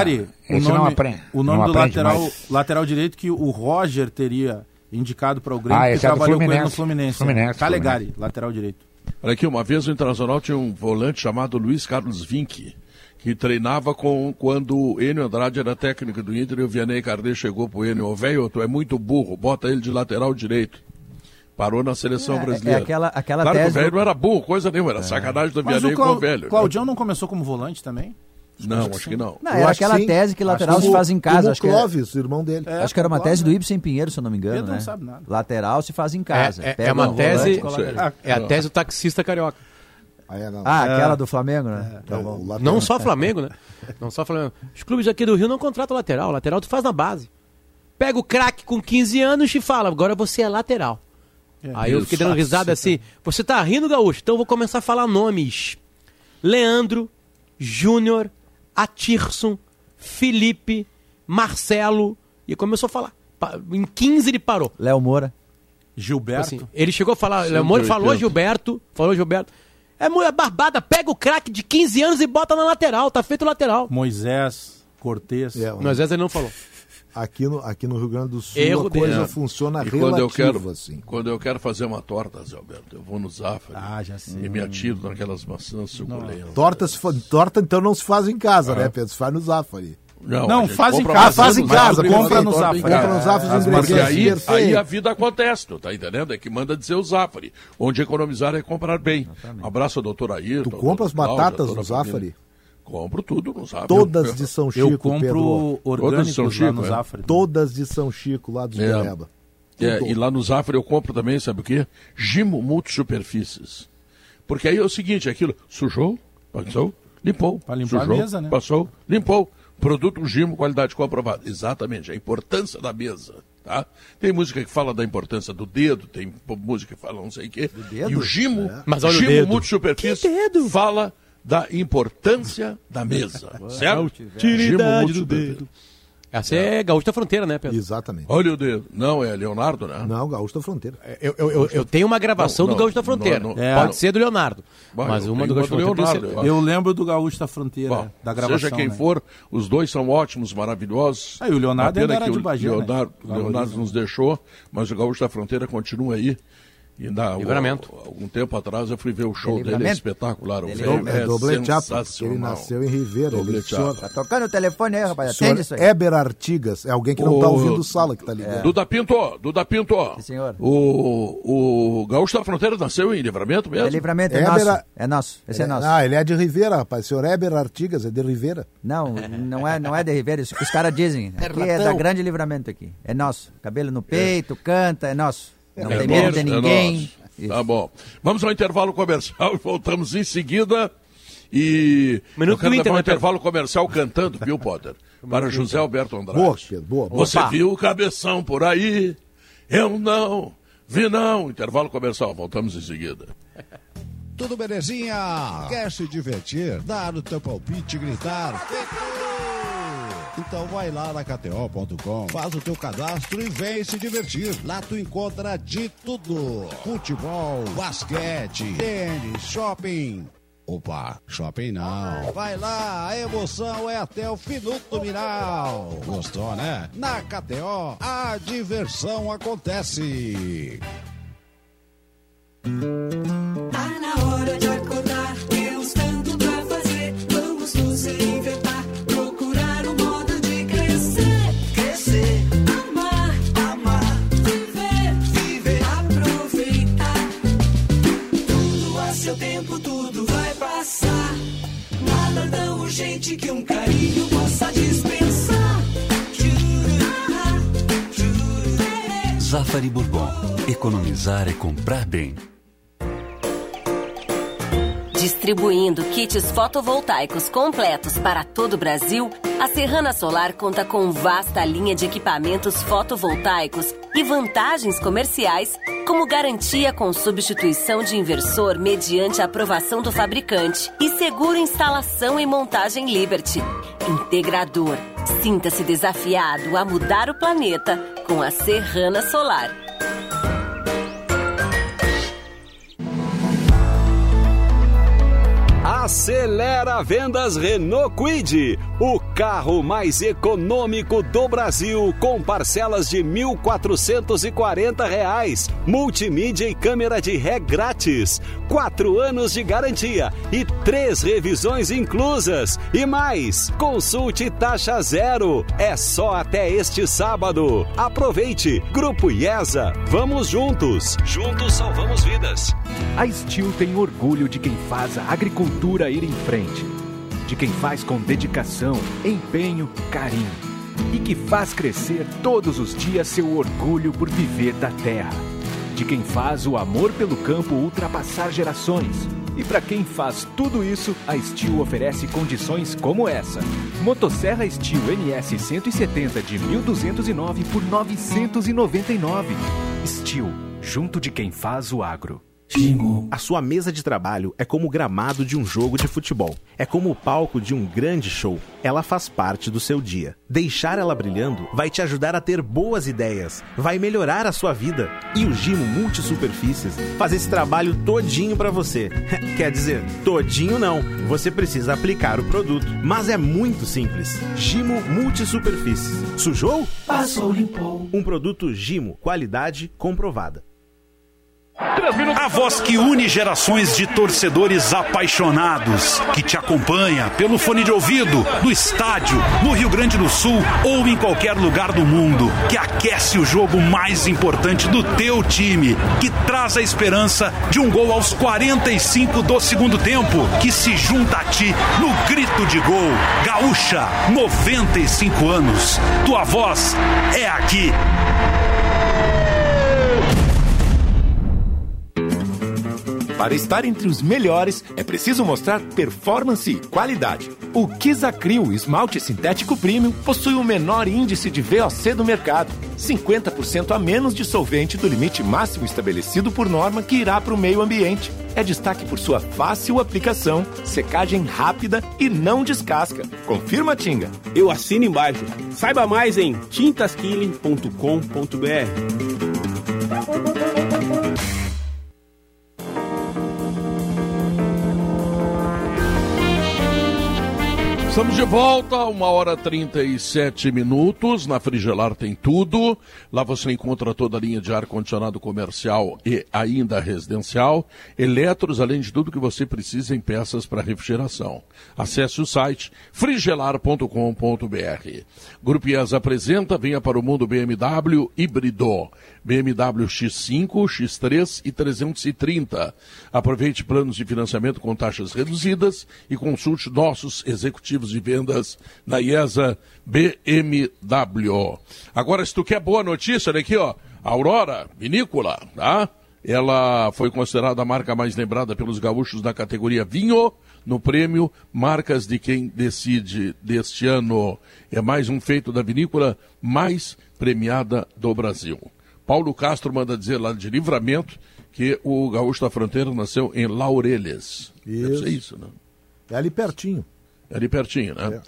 O nome, não aprende. O nome não do lateral, lateral direito que o Roger teria indicado para o Grêmio, ah, que é trabalhou com ele no Fluminense. Fluminense Calegari, Fluminense. lateral direito. Olha aqui, uma vez o Internacional tinha um volante chamado Luiz Carlos Vinck, que treinava com quando o Enio Andrade era técnico do Inter e o Vianney Cardet chegou pro Enio, ô velho, tu é muito burro, bota ele de lateral direito. Parou na seleção é, brasileira. É aquela, aquela claro tese... que o velho não era burro, coisa nenhuma, era é. sacanagem do Vianney com o velho. Claudião não começou como volante também? Não, acho que não. Não, era aquela tese que lateral se faz em casa. Acho que Clóvis, irmão dele. É, acho que era uma tese do Ibsen Pinheiro, se eu não me engano. Né? Não sabe nada. Lateral se faz em casa. É, é, é uma tese. É a tese do taxista carioca. Ah, aquela do Flamengo, né? Tá não só Flamengo, né? Não só Flamengo. Os clubes aqui do Rio não contratam lateral. Lateral tu faz na base. Pega o craque com 15 anos e fala, agora você é lateral. Aí eu fiquei dando risada assim. Você tá rindo, Gaúcho? Então eu vou começar a falar nomes. Leandro, Júnior, Atirson, Felipe, Marcelo. E começou a falar. Em 15 ele parou. Léo Moura. Gilberto. Assim, ele chegou a falar. Léo Moura falou Gilberto. Falou Gilberto. É mulher barbada, pega o craque de 15 anos e bota na lateral, tá feito lateral. Moisés, Cortez. É, Moisés ele não falou. Aqui no, aqui no Rio Grande do Sul Erro a coisa dele. funciona e quando eu quero, assim. Quando eu quero fazer uma torta, Zé Alberto, eu vou no Zafari ah, já sei. e me atiro naquelas maçãs suculentas. Torta, se for, torta então não se faz em casa, ah. né, Pedro? Se faz no Zafari. Não, não faz em casa, faz em casa, compra no Zafari. Compra no Zafari os ingredientes. Aí, aí a vida acontece, tu tá entendendo? É que manda dizer o Zafari. Onde economizar é comprar bem. Um abraço doutor Ayrton. Tu compra as batatas no Zafari? Compro tudo no Zafari. Todas de São Chico, Eu compro orgânicos Todas de São Chico, no é? Zafari. Todas de São Chico, lá dos é. Beleba. É, e lá no Zafari eu compro também, sabe o quê? Gimo Multisuperfícies. Porque aí é o seguinte, aquilo sujou, passou, limpou. Para limpar sujou, a mesa, né? Passou, limpou. Produto Gimo, qualidade comprovada. Exatamente, a importância da mesa. Tá? Tem música que fala da importância do dedo, tem música que fala não sei o quê. E o Gimo, é. Mas olha Gimo o dedo. Multisuperfície fala da importância da mesa. certo? Utilidade do dedo. Essa é, é Gaúcho da Fronteira, né, Pedro? Exatamente. Olha o dedo. Não, é Leonardo, né? Não, Gaúcho da Fronteira. Eu, eu, eu, eu tenho uma gravação não, do Gaúcho da Fronteira. Não, não, é. Pode ser do Leonardo. Bom, mas uma do Gaúcho da Fronteira. Leonardo, eu lembro do Gaúcho da Fronteira, Bom, da gravação. Seja quem né? for, os dois são ótimos, maravilhosos. Ah, e o Leonardo ainda era que de Bagé, Leonardo, né? Leonardo nos deixou, mas o Gaúcho da Fronteira continua aí. E na, livramento. Algum tempo atrás eu fui ver o show dele, é espetacular. O velho é, é Doble Chapo, ele nasceu em Ribeira. Ele senhor... Tá tocando o telefone aí, rapaz. Atende isso aí. Eber Artigas, é alguém que não está ouvindo o sala que está ligado. É. Duda Pinto, Duda Pinto. Sim, senhor. O, o Gaúcho da Fronteira nasceu em Livramento mesmo? É Livramento, é Eber... nosso. É nosso, esse é, é nosso. Ah, ele é de Ribeira, rapaz. O senhor Eber Artigas é de Ribeira. Não, não é, não é de Ribeira, isso que os caras dizem. Aqui é da Grande Livramento aqui. É nosso. Cabelo no peito, canta, é nosso. Não é tem medo de ninguém. Isso. Tá bom. Vamos ao intervalo comercial e voltamos em seguida. E Minuto eu quero levar um intervalo comercial cantando, viu, Potter? Para José Alberto Andrade. Boa, boa, boa. Você Opa. viu o cabeção por aí? Eu não. Vi não. Intervalo comercial. Voltamos em seguida. Tudo belezinha? Quer se divertir? Dar o teu palpite gritar? Então vai lá na KTO.com, faz o teu cadastro e vem se divertir. Lá tu encontra de tudo: futebol, basquete, tênis, shopping. Opa, shopping não. Vai lá, a emoção é até o minuto final. Gostou, né? Na KTO, a diversão acontece. Tá na hora de Urgente que um carinho possa dispensar. Zafari Bourbon. Economizar é comprar bem. Distribuindo kits fotovoltaicos completos para todo o Brasil, a Serrana Solar conta com vasta linha de equipamentos fotovoltaicos e vantagens comerciais, como garantia com substituição de inversor mediante aprovação do fabricante e seguro instalação e montagem Liberty. Integrador. Sinta-se desafiado a mudar o planeta com a Serrana Solar. Acelera vendas Renault Quid, o carro mais econômico do Brasil, com parcelas de 1.440 reais, multimídia e câmera de ré grátis, quatro anos de garantia e três revisões inclusas. E mais, consulte taxa zero. É só até este sábado. Aproveite. Grupo IESA. Vamos juntos. Juntos salvamos vidas. A Steel tem orgulho de quem faz a agricultura ir em frente, de quem faz com dedicação, empenho, carinho e que faz crescer todos os dias seu orgulho por viver da terra, de quem faz o amor pelo campo ultrapassar gerações. E para quem faz tudo isso, a Steel oferece condições como essa. Motosserra Steel NS 170 de 1209 por 999. Steel, junto de quem faz o agro. Gimo. A sua mesa de trabalho é como o gramado de um jogo de futebol. É como o palco de um grande show. Ela faz parte do seu dia. Deixar ela brilhando vai te ajudar a ter boas ideias, vai melhorar a sua vida. E o Gimo Multisuperfícies faz esse trabalho todinho para você. Quer dizer, todinho não. Você precisa aplicar o produto. Mas é muito simples. Gimo Multisuperfícies. Sujou? Passou, limpou. Um produto Gimo, qualidade comprovada. A voz que une gerações de torcedores apaixonados, que te acompanha pelo fone de ouvido, no estádio, no Rio Grande do Sul ou em qualquer lugar do mundo, que aquece o jogo mais importante do teu time, que traz a esperança de um gol aos 45 do segundo tempo, que se junta a ti no grito de gol. Gaúcha, 95 anos. Tua voz é aqui. Para estar entre os melhores, é preciso mostrar performance e qualidade. O Kisacril Esmalte Sintético Premium possui o menor índice de VOC do mercado, 50% a menos de solvente do limite máximo estabelecido por norma que irá para o meio ambiente. É destaque por sua fácil aplicação, secagem rápida e não descasca. Confirma, Tinga. Eu assino embaixo. Saiba mais em tintaskilling.com.br. Estamos de volta, uma hora 37 minutos. Na Frigelar tem tudo. Lá você encontra toda a linha de ar-condicionado comercial e ainda residencial. Eletros, além de tudo que você precisa em peças para refrigeração. Acesse o site frigelar.com.br. Grupo IES apresenta Venha para o Mundo BMW Híbrido. BMW X5, X3 e 330. Aproveite planos de financiamento com taxas reduzidas e consulte nossos executivos de vendas na IESA BMW. Agora, se tu quer boa notícia, olha aqui, ó. Aurora Vinícola, tá? Ela foi considerada a marca mais lembrada pelos gaúchos da categoria vinho no prêmio Marcas de Quem Decide deste ano. É mais um feito da vinícola mais premiada do Brasil. Paulo Castro manda dizer lá de livramento que o Gaúcho da Fronteira nasceu em Laurelhas. Isso. Ser isso, né? É ali pertinho. É ali pertinho, né? É.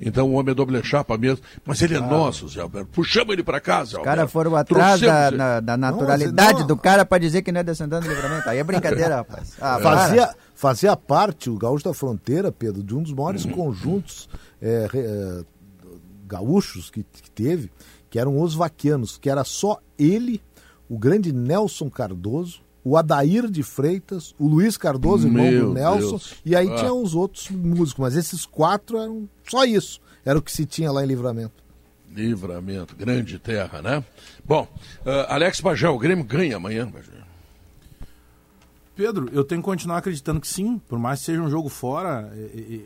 Então o homem é doble chapa mesmo. Mas ele é nosso, Zé Alberto. Puxamos ele para casa, Zé Os caras foram atrás da, na, da, naturalidade não, não. do cara para dizer que não é descendente do livramento. Aí é brincadeira, rapaz. Ah, fazia, fazia parte, o Gaúcho da Fronteira, Pedro, de um dos maiores uhum. conjuntos é, é, gaúchos que, que teve que eram os vaquianos, que era só ele, o grande Nelson Cardoso, o Adair de Freitas, o Luiz Cardoso, irmão Meu do Nelson, Deus. e aí ah. tinha os outros músicos, mas esses quatro eram só isso, era o que se tinha lá em Livramento. Livramento, grande terra, né? Bom, uh, Alex Bajel, o Grêmio ganha amanhã, Bajel. Pedro, eu tenho que continuar acreditando que sim, por mais que seja um jogo fora,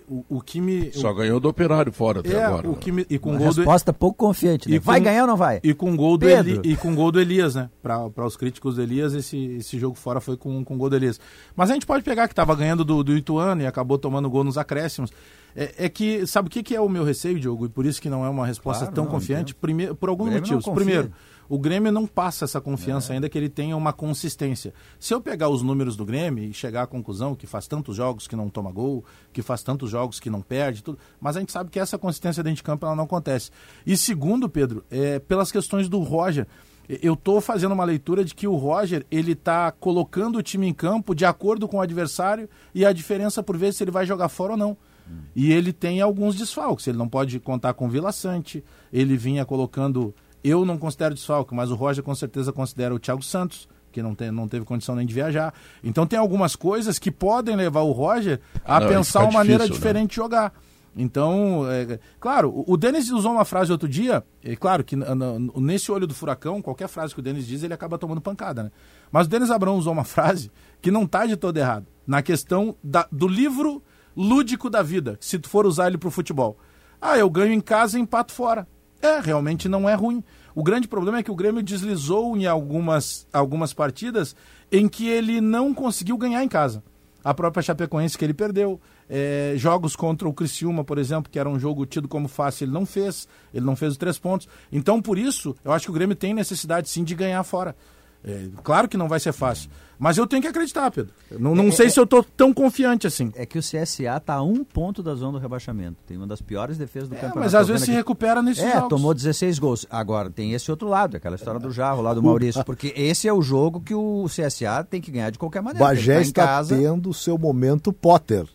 o, o que me... Só ganhou do Operário fora até é, agora. O que me, e com Uma gol resposta do... pouco confiante, né? Vai ganhar ou não vai? E com gol do, Eli... e com gol do Elias, né? Para os críticos do Elias, esse, esse jogo fora foi com, com gol do Elias. Mas a gente pode pegar que estava ganhando do, do Ituano e acabou tomando gol nos acréscimos. É, é, que, sabe o que, que é o meu receio, Diogo? E por isso que não é uma resposta claro, tão não, confiante? Primeiro, por alguns motivos. Primeiro o Grêmio não passa essa confiança é. ainda que ele tenha uma consistência. Se eu pegar os números do Grêmio e chegar à conclusão que faz tantos jogos que não toma gol, que faz tantos jogos que não perde, tudo, mas a gente sabe que essa consistência dentro de campo ela não acontece. E segundo, Pedro, é, pelas questões do Roger, eu estou fazendo uma leitura de que o Roger ele está colocando o time em campo de acordo com o adversário e a diferença por vezes se ele vai jogar fora ou não. Hum. E ele tem alguns desfalques. Ele não pode contar com o Vila Sante. Ele vinha colocando eu não considero desfalque, mas o Roger com certeza considera o Thiago Santos, que não, tem, não teve condição nem de viajar. Então tem algumas coisas que podem levar o Roger a não, pensar uma maneira difícil, né? diferente né? de jogar. Então, é, claro, o Denis usou uma frase outro dia, é claro que nesse olho do furacão, qualquer frase que o Denis diz, ele acaba tomando pancada, né? Mas o Denis Abrão usou uma frase que não está de todo errado, na questão da, do livro lúdico da vida, se tu for usar ele para o futebol. Ah, eu ganho em casa e empato fora. É, realmente não é ruim. O grande problema é que o Grêmio deslizou em algumas, algumas partidas em que ele não conseguiu ganhar em casa. A própria Chapecoense que ele perdeu. É, jogos contra o Criciúma, por exemplo, que era um jogo tido como fácil, ele não fez. Ele não fez os três pontos. Então, por isso, eu acho que o Grêmio tem necessidade sim de ganhar fora. É, claro que não vai ser fácil. Mas eu tenho que acreditar, Pedro. Não, não é, sei é, se eu estou tão confiante assim. É que o CSA está a um ponto da zona do rebaixamento. Tem uma das piores defesas do é, campeonato. Mas às vezes se recupera nesses é, jogos. tomou 16 gols. Agora, tem esse outro lado, aquela história do Jarro, lá do Maurício. Porque esse é o jogo que o CSA tem que ganhar de qualquer maneira. Bagé está casa... tendo o seu momento Potter.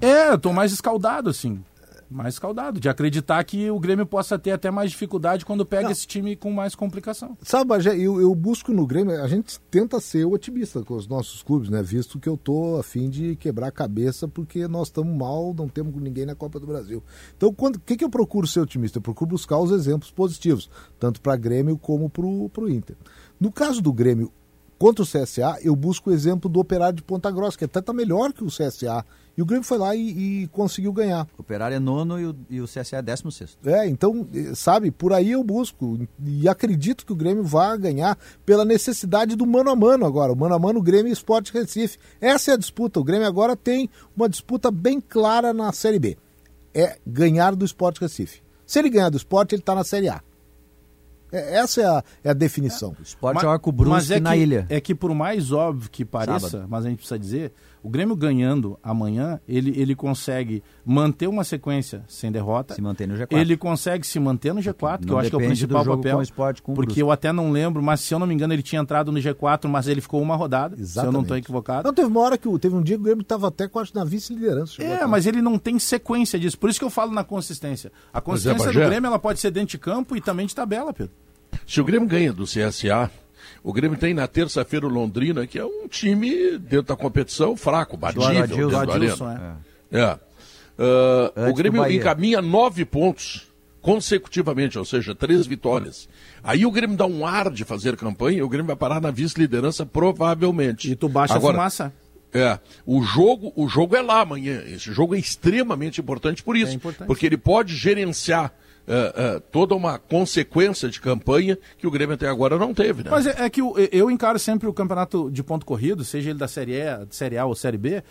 É, eu estou mais escaldado, assim mais escaldado, de acreditar que o Grêmio possa ter até mais dificuldade quando pega Não. esse time com mais complicação. Sabe, eu, eu busco no Grêmio, a gente tenta ser otimista com os nossos clubes, né? Visto que eu tô a fim de quebrar a cabeça porque nós estamos mal, não temos ninguém na Copa do Brasil. Então, o que, que eu procuro ser otimista? Eu procuro buscar os exemplos positivos, tanto para Grêmio como para o Inter. No caso do Grêmio contra o CSA, eu busco o exemplo do Operário de Ponta Grossa, que até está melhor que o CSA e o Grêmio foi lá e, e conseguiu ganhar. O Operário é nono e o, e o CSA é décimo sexto. É, então, eh, sabe, por aí eu busco. E acredito que o Grêmio vai ganhar pela necessidade do mano a mano agora. O mano a mano, o Grêmio e Esporte Recife. Essa é a disputa. O Grêmio agora tem uma disputa bem clara na Série B. É ganhar do Esporte Recife. Se ele ganhar do Esporte, ele está na Série A. É, essa é a, é a definição. É, o esporte mas, com o Brusque é na que, ilha. É que por mais óbvio que pareça, Sábado. mas a gente precisa dizer, o Grêmio ganhando amanhã, ele, ele consegue manter uma sequência sem derrota. Se manter no G4. Ele consegue se manter no G4, que eu acho que é o principal papel. Com o esporte, com o porque eu até não lembro, mas se eu não me engano, ele tinha entrado no G4, mas ele ficou uma rodada. Exatamente. Se eu não estou equivocado. Não, teve uma hora que teve um dia que o Grêmio estava até quase na vice-liderança. É, mas ele não tem sequência disso. Por isso que eu falo na consistência. A consistência do Grêmio ela pode ser dentro de campo e também de tabela, Pedro. Se o Grêmio ganha do CSA, o Grêmio tem na terça-feira o Londrina, que é um time dentro da competição fraco, batível. Do Adilson, é. é. Uh, o Grêmio encaminha nove pontos consecutivamente, ou seja, três vitórias. Aí o Grêmio dá um ar de fazer campanha e o Grêmio vai parar na vice-liderança provavelmente. E tu baixa Agora, a fumaça. É, o jogo, o jogo é lá amanhã. Esse jogo é extremamente importante por isso, é importante. porque ele pode gerenciar uh, uh, toda uma consequência de campanha que o Grêmio até agora não teve. Né? Mas é, é que eu, eu, encaro sempre o campeonato de ponto corrido, seja ele da Série E, Série A ou Série B,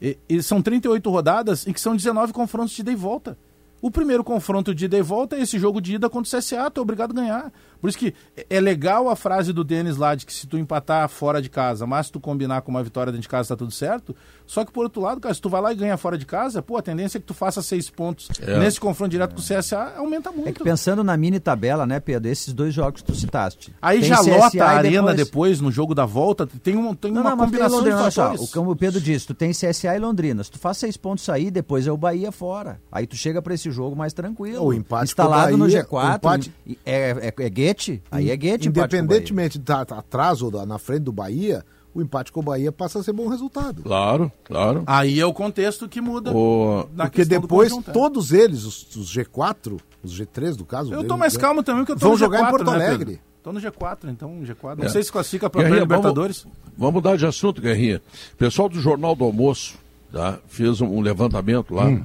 e, e são 38 rodadas em que são 19 confrontos de ida e volta. O primeiro confronto de ida e volta é esse jogo de ida contra o CSA, tu é obrigado a ganhar. Por isso que é legal a frase do Denis lá de que se tu empatar fora de casa, mas se tu combinar com uma vitória dentro de casa tá tudo certo. Só que por outro lado, cara, se tu vai lá e ganha fora de casa, pô, a tendência é que tu faça seis pontos é. nesse confronto direto com o CSA aumenta muito. É que pensando na mini tabela, né, Pedro, esses dois jogos que tu citaste. Aí já CSA lota a arena depois... depois... no jogo da volta, tem, um, tem não, uma não, combinação Londrina, de fatores. Só, como o Pedro disse, tu tem CSA e Londrina. Se tu faz seis pontos aí, depois é o Bahia fora. Aí tu chega para esse jogo mais tranquilo. O empate instalado Bahia, no G4, empate... é, é, é guete, aí é guete Independentemente de atrás ou na frente do Bahia, o empate com o Bahia passa a ser bom resultado. Claro, claro. Aí é o contexto que muda. O... Porque depois todos eles, os, os, G4, os G3 do caso. Eu tô mais calmo também, porque eu tô vão no jogar G4, em Porto né, Alegre. Né, tô no G4, então G4. Não é. sei se classifica para a Libertadores. Vamos, vamos mudar de assunto, Guerrinha. O pessoal do Jornal do Almoço tá, fez um, um levantamento lá. Hum.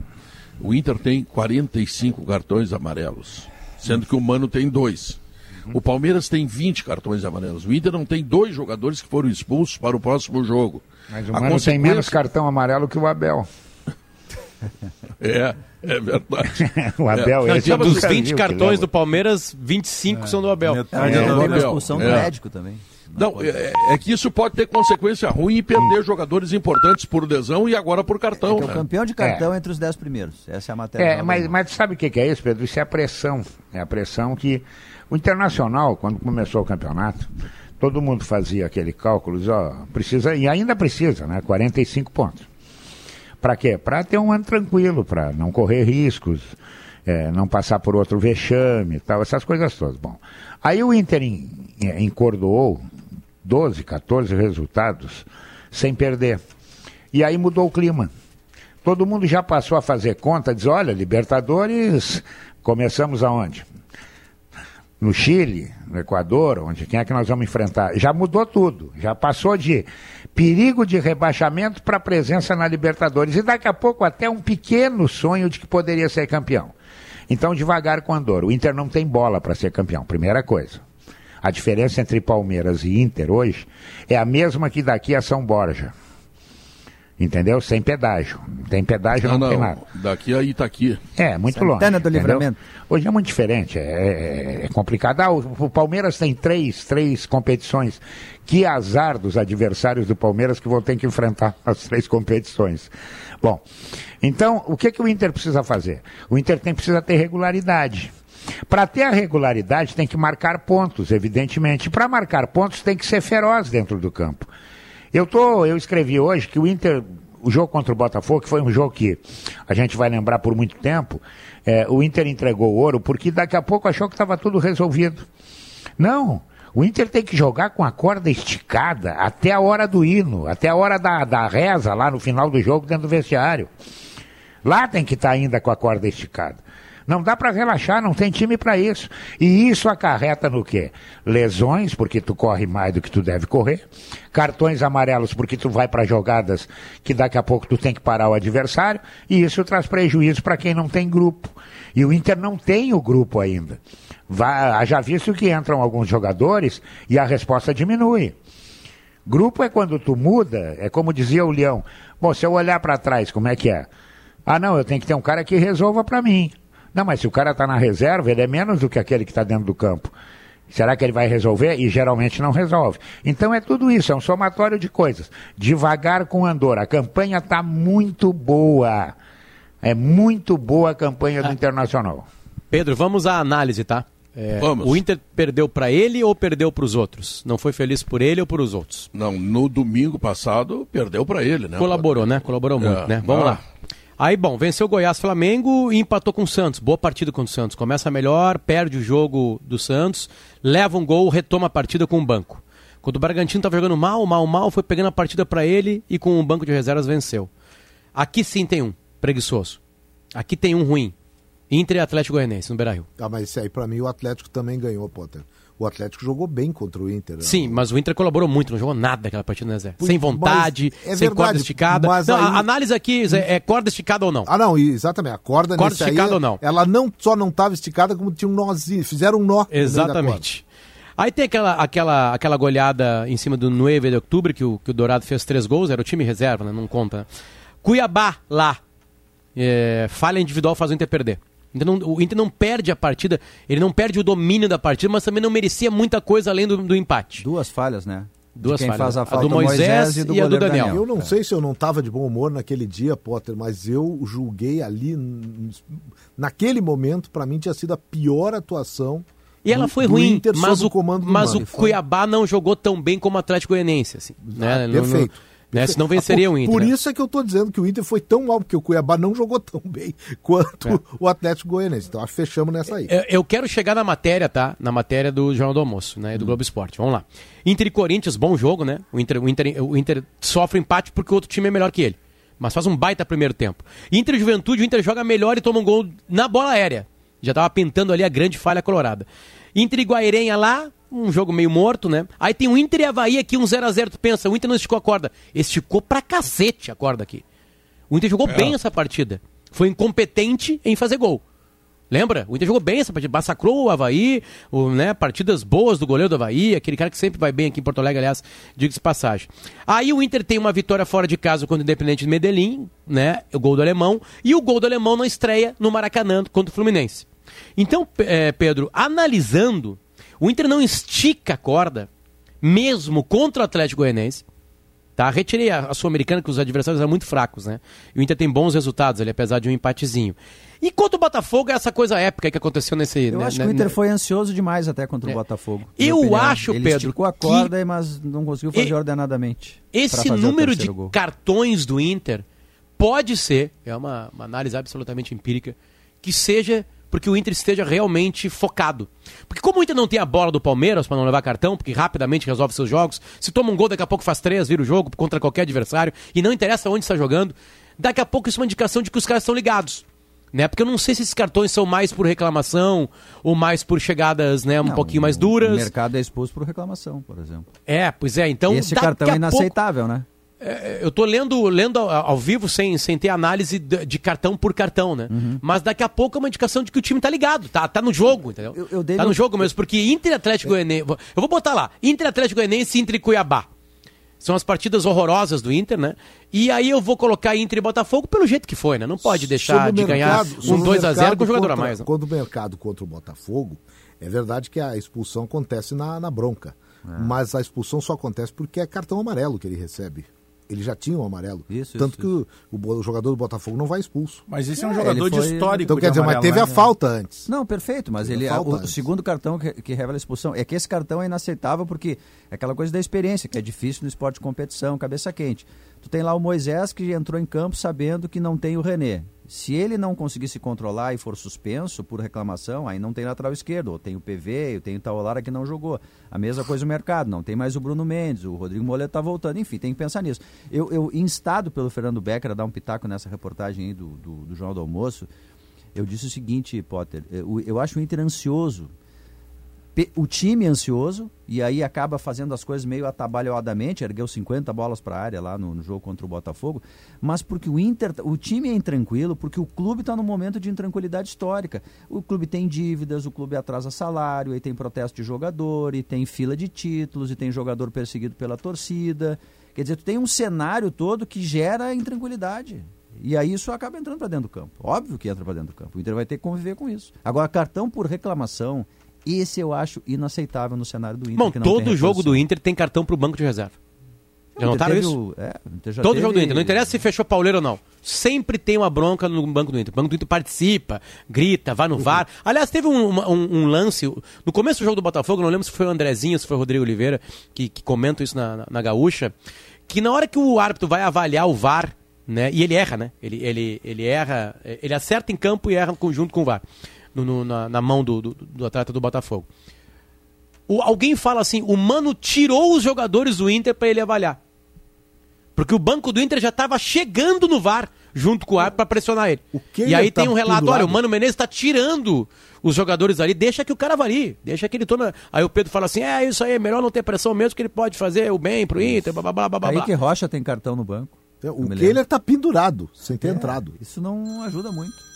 O Inter tem 45 cartões amarelos, sendo que o Mano tem dois. O Palmeiras tem 20 cartões amarelos. O Inter não tem dois jogadores que foram expulsos para o próximo jogo. Mas o a Mano consequência... tem menos cartão amarelo que o Abel. É, é verdade. o Abel, é. Não, dos 20 cartões do Palmeiras, 25 é. são do Abel. Metade é, é do Abel. expulsão do é. médico também. Não, é, é, que isso pode ter consequência ruim e perder hum. jogadores importantes por lesão e agora por cartão. É, é né? o campeão de cartão é. entre os dez primeiros. Essa é a matéria. É, mas, mas sabe o que é isso, Pedro? Isso é a pressão. É a pressão que o Internacional, quando começou o campeonato, todo mundo fazia aquele cálculo, ó, precisa, e ainda precisa, né? 45 pontos. Para quê? Para ter um ano tranquilo, para não correr riscos, é, não passar por outro vexame tal, essas coisas todas. Bom, aí o Inter encordoou 12, 14 resultados sem perder. E aí mudou o clima. Todo mundo já passou a fazer conta, diz, olha, Libertadores, começamos aonde? No Chile, no Equador, onde quem é que nós vamos enfrentar? Já mudou tudo. Já passou de perigo de rebaixamento para presença na Libertadores e daqui a pouco até um pequeno sonho de que poderia ser campeão. Então, devagar com Andor. O Inter não tem bola para ser campeão, primeira coisa. A diferença entre Palmeiras e Inter hoje é a mesma que daqui a São Borja. Entendeu? Sem pedágio. Tem pedágio, não, não, não tem nada. Daqui a Itaqui. É, muito Santana longe. Santana do entendeu? Livramento. Hoje é muito diferente, é, é, é complicado. Ah, o, o, Palmeiras tem três, três competições. Que azar dos adversários do Palmeiras que vão ter que enfrentar as três competições. Bom, então, o que, que o Inter precisa fazer? O Inter tem, precisa ter regularidade. Para ter a regularidade, tem que marcar pontos, evidentemente. Para marcar pontos, tem que ser feroz dentro do campo. Eu, tô, eu escrevi hoje que o Inter, o jogo contra o Botafogo, que foi um jogo que a gente vai lembrar por muito tempo, é, o Inter entregou ouro porque daqui a pouco achou que estava tudo resolvido. Não, o Inter tem que jogar com a corda esticada até a hora do hino, até a hora da, da reza lá no final do jogo dentro do vestiário. Lá tem que estar tá ainda com a corda esticada. Não dá para relaxar, não tem time para isso. E isso acarreta no quê? Lesões, porque tu corre mais do que tu deve correr. Cartões amarelos, porque tu vai para jogadas que daqui a pouco tu tem que parar o adversário. E isso traz prejuízo para quem não tem grupo. E o Inter não tem o grupo ainda. Já visto que entram alguns jogadores e a resposta diminui. Grupo é quando tu muda, é como dizia o Leão. Bom, se eu olhar para trás, como é que é? Ah, não, eu tenho que ter um cara que resolva para mim. Não, mas se o cara está na reserva, ele é menos do que aquele que está dentro do campo. Será que ele vai resolver? E geralmente não resolve. Então é tudo isso, é um somatório de coisas. Devagar com andor. A campanha está muito boa. É muito boa a campanha do ah. Internacional. Pedro, vamos à análise, tá? É, Vamos. O Inter perdeu para ele ou perdeu para os outros? Não foi feliz por ele ou por os outros? Não, no domingo passado perdeu para ele, né? Colaborou, né? Colaborou muito, é. né? Vamos ah. lá. Aí, bom, venceu o Goiás Flamengo e empatou com o Santos. Boa partida com o Santos. Começa melhor, perde o jogo do Santos, leva um gol, retoma a partida com o banco. Quando o Bragantino estava jogando mal, mal, mal, foi pegando a partida para ele e com o banco de reservas venceu. Aqui sim tem um preguiçoso. Aqui tem um ruim. Inter e Atlético Goianiense no Beira-Rio. Ah, mas esse aí para mim o Atlético também ganhou, Potter o Atlético jogou bem contra o Inter. Né? Sim, mas o Inter colaborou muito, não jogou nada aquela partida, né, Zé? Sem vontade, é sem corda esticada. Mas não, aí... A análise aqui, Zé, é corda esticada ou não? Ah, não, exatamente. A corda, corda esticada aí, ou não? Ela não só não estava esticada, como tinha um nozinho. Fizeram um nó. Exatamente. Aí tem aquela, aquela, aquela goleada em cima do 9 de outubro, que o, que o Dourado fez três gols, era o time reserva, né? Não conta. Né? Cuiabá, lá. É, falha individual faz o Inter perder. Então, o Inter não perde a partida, ele não perde o domínio da partida, mas também não merecia muita coisa além do, do empate. Duas falhas, né? Duas quem falhas. faz a, falta, a do Moisés, Moisés e, do e a do Daniel. Daniel. Eu não é. sei se eu não estava de bom humor naquele dia, Potter, mas eu julguei ali, naquele momento, para mim tinha sido a pior atuação e ela foi ruim, mas o, mas o Cuiabá não jogou tão bem como o Atlético Goianiense. Assim, né? Ah, perfeito. Né? Senão venceria por, o Inter. Por né? isso é que eu estou dizendo que o Inter foi tão mal, porque o Cuiabá não jogou tão bem quanto é. o Atlético Goianiense. Então acho que fechamos nessa aí. Eu, eu, quero chegar na matéria, tá? Na matéria do Jornal do Almoço, né? Do hum. Globo Esporte. Vamos lá. Inter e Corinthians, bom jogo, né? O Inter, o Inter, o Inter sofre empate porque o outro time é melhor que ele. Mas faz um baita primeiro tempo. Inter e Juventude, o Inter joga melhor e toma um gol na bola aérea. Já estava pintando ali a grande falha colorada. Inter e Guairenha lá, um jogo meio morto, né? Aí tem o Inter e Havaí aqui, um 0x0, tu pensa, o Inter não esticou a corda. Esticou pra cacete a corda aqui. O Inter jogou é. bem essa partida. Foi incompetente em fazer gol. Lembra? O Inter jogou bem essa partida, massacrou o Havaí, o, né, partidas boas do goleiro do Havaí, aquele cara que sempre vai bem aqui em Porto Alegre, aliás, diga-se passagem. Aí o Inter tem uma vitória fora de casa contra o Independente de Medellín, né, o gol do Alemão, e o gol do Alemão na estreia no Maracanã contra o Fluminense. Então, é, Pedro, analisando, o Inter não estica a corda, mesmo contra o Atlético Goianiense. Tá? Retirei a, a Sul-Americana, que os adversários eram muito fracos, né? E o Inter tem bons resultados ali, apesar de um empatezinho. E contra o Botafogo é essa coisa épica que aconteceu nesse. Eu né, acho que o Inter né, foi ansioso demais até contra o é. Botafogo. Eu acho, Ele Pedro. Esticou a corda, que... mas não conseguiu fazer e... ordenadamente. Esse número de gol. cartões do Inter pode ser, é uma, uma análise absolutamente empírica, que seja porque o Inter esteja realmente focado. Porque como o Inter não tem a bola do Palmeiras para não levar cartão, porque rapidamente resolve seus jogos, se toma um gol, daqui a pouco faz três, vira o jogo contra qualquer adversário, e não interessa onde está jogando, daqui a pouco isso é uma indicação de que os caras estão ligados. Né? Porque eu não sei se esses cartões são mais por reclamação ou mais por chegadas né, um não, pouquinho mais duras. O mercado é exposto por reclamação, por exemplo. É, pois é. Então, Esse cartão é inaceitável, pouco... né? É, eu estou lendo, lendo ao, ao, vivo sem, sem ter análise de, de cartão por cartão, né? Uhum. Mas daqui a pouco é uma indicação de que o time tá ligado, tá, tá no jogo, entendeu? Eu, eu tá no jogo mesmo, porque Inter Atlético Goianiense. Eu vou botar lá, Inter Atlético Goianiense e Inter e Cuiabá. São as partidas horrorosas do Inter, né? E aí eu vou colocar Inter e Botafogo pelo jeito que foi, né? Não pode deixar de ganhar um 2 a 0 com o jogador contra, a mais. Né? Quando o mercado contra o Botafogo, é verdade que a expulsão acontece na, na bronca. É. Mas a expulsão só acontece porque é cartão amarelo que ele recebe ele já tinha um amarelo. Isso, Tanto isso, que isso. O, o, jogador do Botafogo não vai expulso. Mas esse é um é, jogador de foi... histórico. Então quer dizer, mas teve né? a falta antes. Não, perfeito, mas teve ele o antes. segundo cartão que, que, revela a expulsão é que esse cartão é inaceitável porque é aquela coisa da experiência, que é difícil no esporte de competição, cabeça quente. Tu tem lá o Moisés que entrou em campo sabendo que não tem o René. Se ele não conseguir se controlar e for suspenso por reclamação, aí não tem lateral esquerdo, ou tem o PV, ou tem o Taolara que não jogou. A mesma coisa no mercado, não tem mais o Bruno Mendes, o Rodrigo Moleto está voltando, enfim, tem que pensar nisso. Eu, eu instado pelo Fernando Becker a dar um pitaco nessa reportagem aí do, do, do Jornal do Almoço, eu disse o seguinte, Potter, eu, eu acho o Inter ansioso o time ansioso e aí acaba fazendo as coisas meio atabalhoadamente, ergueu 50 bolas para a área lá no, no, jogo contra o Botafogo, mas porque o Inter, o time é intranquilo, porque o clube está num momento de intranquilidade histórica. O clube tem dívidas, o clube atrasa salário, aí tem protesto de jogador, e tem fila de títulos, e tem jogador perseguido pela torcida. Quer dizer, tu tem um cenário todo que gera intranquilidade. E aí isso acaba entrando para dentro do campo. Óbvio que entra para dentro do campo. O Inter vai ter que conviver com isso. Agora, cartão por reclamação esse eu acho inaceitável no cenário do Inter. Bom, todo jogo do Inter tem cartão para o banco de reserva. Já notaram isso? É, Todo teve... jogo do Inter. Não interessa se fechou pauleiro ou não. Sempre tem uma bronca no banco do Inter. O banco do Inter participa, grita, vai no uhum. VAR. Aliás, teve um, um, um, lance. No começo do jogo do Botafogo, não lembro se foi o Andrezinho, se foi o Rodrigo Oliveira, que, que comenta isso na, na, na gaúcha. Que na hora que o árbitro vai avaliar o VAR, né? E ele erra, né? Ele, ele, ele erra, ele acerta em campo e erra conjunto com o VAR no, no, na, na, mão do, do, do, atleta do Botafogo. O, alguém fala assim: o Mano tirou os jogadores do Inter para ele avaliar. Porque o banco do Inter já estava chegando no VAR junto com o árbitro para pressionar ele. e aí tá tem um relato: olha, o Mano Menezes está tirando os jogadores ali, deixa que o cara avalie, deixa que ele tome. Aí o Pedro fala assim: é isso aí, é melhor não ter pressão mesmo, que ele pode fazer o bem pro Inter, blá blá blá blá. Aí que Rocha tem cartão no banco. O Kehler está pendurado, sem ter é, entrado. Isso não ajuda muito.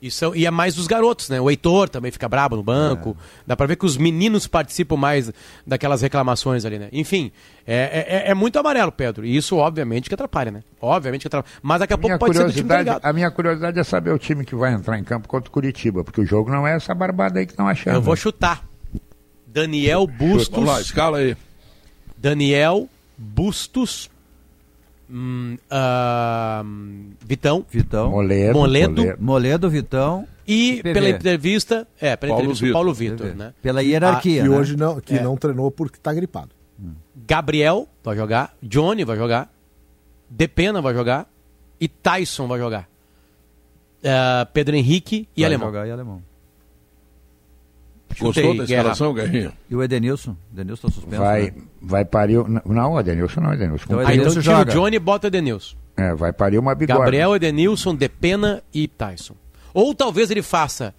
Isso é, e é mais dos garotos, né? O Heitor também fica brabo no banco. É. Dá pra ver que os meninos participam mais daquelas reclamações ali, né? Enfim, é, é, é muito amarelo, Pedro. E isso, obviamente, que atrapalha, né? Obviamente que atrapalha. Mas daqui a, a pouco pode ser do time tá A minha curiosidade é saber o time que vai entrar em campo contra o Curitiba, porque o jogo não é essa barbada aí que estão achando. Eu vou chutar. Daniel Bustos. Vamos lá, escala aí. Daniel Bustos Hum, uh, Vitão. Vitão. Moledo. Moledo. Moledo, Vitão. E pela entrevista, é, pela Paulo entrevista Vitor. Paulo Vitor, né? Pela hierarquia. Ah, que né? hoje não, que é. não treinou porque está gripado. Gabriel vai jogar, Johnny vai jogar, Depena vai jogar e Tyson vai jogar. Uh, Pedro Henrique e vai Alemão. Jogar e Alemão. Gostou da escalação, Guerrinha? E o Edenilson? O Edenilson está suspenso. Vai, né? vai parir. Não, o Edenilson não, Edenilson. Então, Edenilson ah, então tira o Johnny e bota o Edenilson. É, vai parir uma bigode. Gabriel, Edenilson, Depena e Tyson. Ou talvez ele faça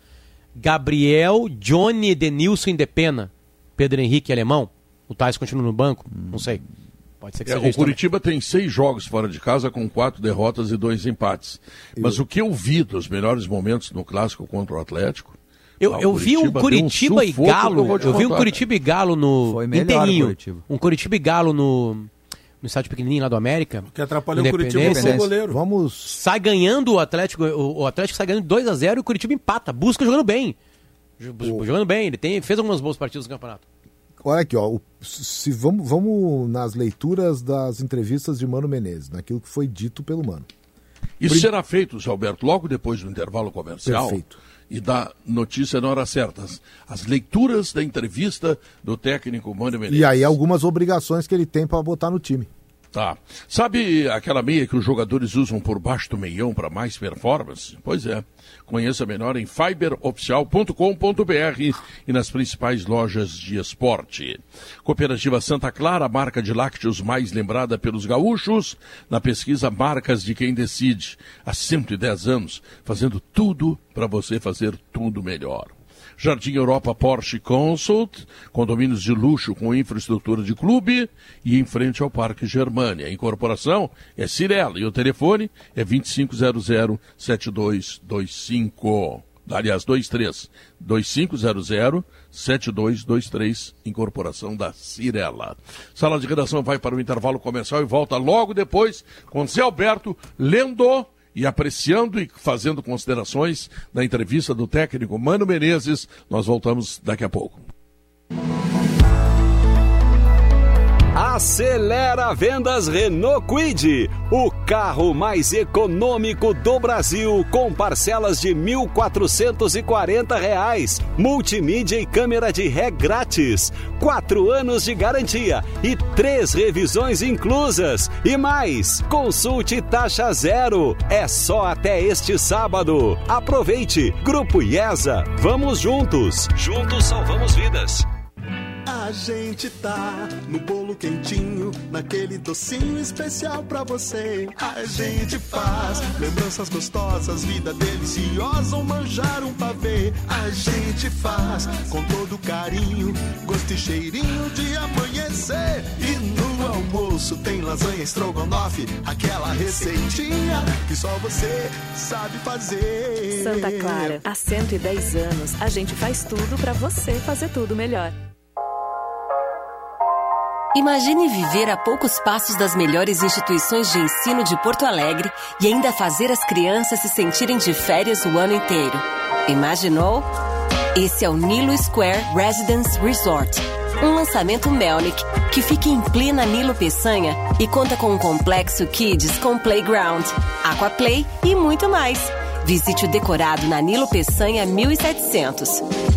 Gabriel, Johnny, Edenilson e Depena. Pedro Henrique Alemão. O Tyson continua no banco? Não sei. Pode ser que é, seja O Curitiba também. tem seis jogos fora de casa com quatro derrotas e dois empates. Mas o que eu vi dos melhores momentos no clássico contra o Atlético eu, eu vi um Curitiba um e Galo. Eu, eu vi um Curitiba e Galo no Foi inteirinho. Um Curitiba e Galo no no estádio pequenininho lá do América. O que atrapalhou o Curitiba foi o goleiro. Vamos. Sai ganhando o Atlético, o, o Atlético sai ganhando 2 a 0 e o Curitiba empata. Busca jogando bem. O... Jogando bem, ele tem, fez algumas boas partidas no campeonato. Olha aqui, ó, se vamos, vamos nas leituras das entrevistas de Mano Menezes, naquilo que foi dito pelo Mano. Isso Por... será feito, Zé Alberto, logo depois do intervalo comercial. Perfeito e dá notícia na hora certa. As, as leituras da entrevista do técnico Mano Menezes. E aí algumas obrigações que ele tem para botar no time. Tá. Sabe aquela meia que os jogadores usam por baixo do meião para mais performance? Pois é. Conheça melhor em fiberoficial.com.br e nas principais lojas de esporte. Cooperativa Santa Clara, a marca de lácteos mais lembrada pelos gaúchos, na pesquisa Marcas de Quem Decide. Há 110 anos, fazendo tudo para você fazer tudo melhor. Jardim Europa Porsche Consult, condomínios de luxo com infraestrutura de clube e em frente ao Parque Germânia. A incorporação é Cirela e o telefone é 2500-7225. aliás, 23 2500 7223, incorporação da Cirela. Sala de redação vai para o intervalo comercial e volta logo depois com Zé Alberto lendo e apreciando e fazendo considerações da entrevista do técnico Mano Menezes. Nós voltamos daqui a pouco. Acelera vendas Renault Quid, o carro mais econômico do Brasil, com parcelas de 1.440 reais, multimídia e câmera de ré grátis, quatro anos de garantia e três revisões inclusas. E mais, consulte taxa zero. É só até este sábado. Aproveite. Grupo IESA. Vamos juntos. Juntos salvamos vidas. A gente tá no bolo quentinho, naquele docinho especial pra você. A gente faz lembranças gostosas, vida deliciosa, ou manjar um pavê. A gente faz com todo carinho, gosto e cheirinho de amanhecer. E no almoço tem lasanha estrogonofe, aquela receitinha que só você sabe fazer. Santa Clara, há 110 anos, a gente faz tudo pra você fazer tudo melhor. Imagine viver a poucos passos das melhores instituições de ensino de Porto Alegre e ainda fazer as crianças se sentirem de férias o ano inteiro. Imaginou? Esse é o Nilo Square Residence Resort, um lançamento Melnick que fica em plena Nilo Peçanha e conta com um complexo Kids com playground, aquaplay e muito mais. Visite o decorado na Nilo Peçanha 1700.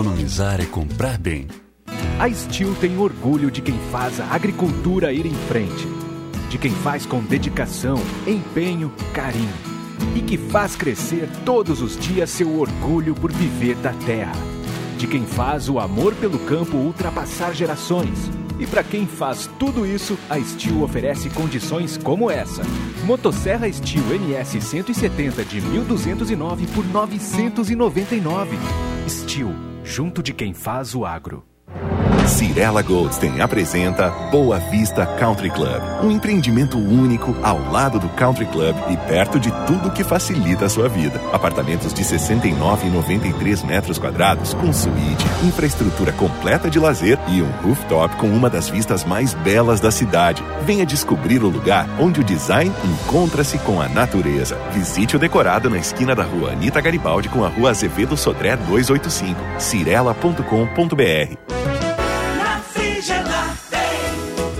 Economizar é comprar bem. A Steel tem orgulho de quem faz a agricultura ir em frente, de quem faz com dedicação, empenho, carinho e que faz crescer todos os dias seu orgulho por viver da terra, de quem faz o amor pelo campo ultrapassar gerações. E para quem faz tudo isso, a Steel oferece condições como essa. Motosserra Steel NS 170 de 1.209 por 999. Steel, junto de quem faz o agro. Cirela Goldstein apresenta Boa Vista Country Club, um empreendimento único ao lado do Country Club e perto de tudo que facilita a sua vida. Apartamentos de 69 e 93 metros quadrados com suíte, infraestrutura completa de lazer e um rooftop com uma das vistas mais belas da cidade. Venha descobrir o lugar onde o design encontra-se com a natureza. Visite o decorado na esquina da rua Anita Garibaldi com a rua Azevedo Sodré 285, cirela.com.br.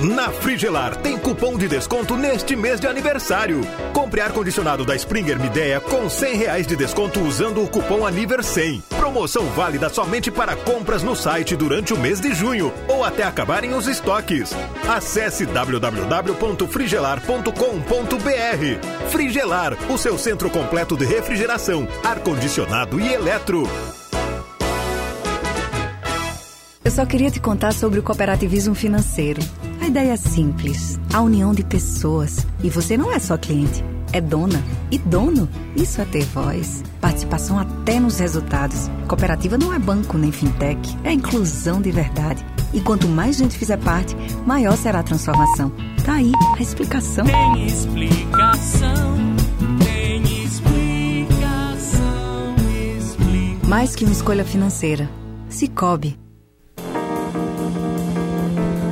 Na Frigelar tem cupom de desconto neste mês de aniversário. Compre ar-condicionado da Springer Midea com 100 reais de desconto usando o cupom ANIVER100. Promoção válida somente para compras no site durante o mês de junho ou até acabarem os estoques. Acesse www.frigelar.com.br. Frigelar, o seu centro completo de refrigeração, ar-condicionado e eletro. Eu só queria te contar sobre o cooperativismo financeiro. A ideia é simples: a união de pessoas. E você não é só cliente, é dona. E dono, isso é ter voz. Participação até nos resultados. Cooperativa não é banco nem fintech, é inclusão de verdade. E quanto mais gente fizer parte, maior será a transformação. Tá aí a explicação. Tem explicação, tem explicação, explicação. Mais que uma escolha financeira. Cicobi.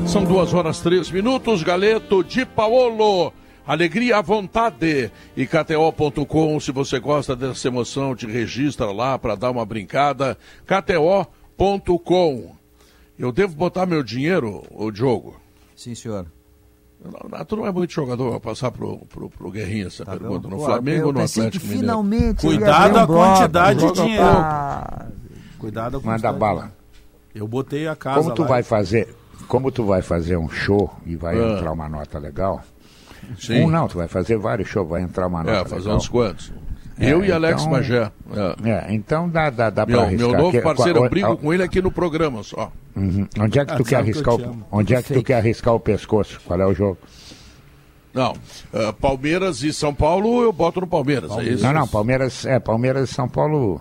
São duas horas três minutos, Galeto de Paolo. Alegria à vontade. E KTO.com, se você gosta dessa emoção, te registra lá para dar uma brincada. KTO.com. Eu devo botar meu dinheiro, o Diogo? Sim, senhor. Tu não é muito jogador para passar pro, pro, pro Guerrinha essa Tá pergunta. bom. No Flamengo eu ou no Atlético Mineiro? finalmente Cuidado a quantidade de dinheiro. Cuidado com Manda bala. Eu botei a casa Como tu lá. vai fazer, como tu vai fazer um show e vai Ah. entrar uma nota legal? Sim. Um não, tu vai fazer vários shows, vai entrar uma É, nota fazer legal. uns quantos? Eu e Alex então, Magé. É. então dá, dá, dá Meu, pra arriscar. meu novo Que- parceiro, eu brigo com ele aqui no programa só. Uhum. Onde é que Ah, tu quer que arriscar eu te o, onde é que tu quer arriscar o pescoço? Qual é o jogo? Não, ah, Palmeiras e São Paulo, eu boto no Palmeiras, é isso? Não, não, Palmeiras, é, Palmeiras e São Paulo.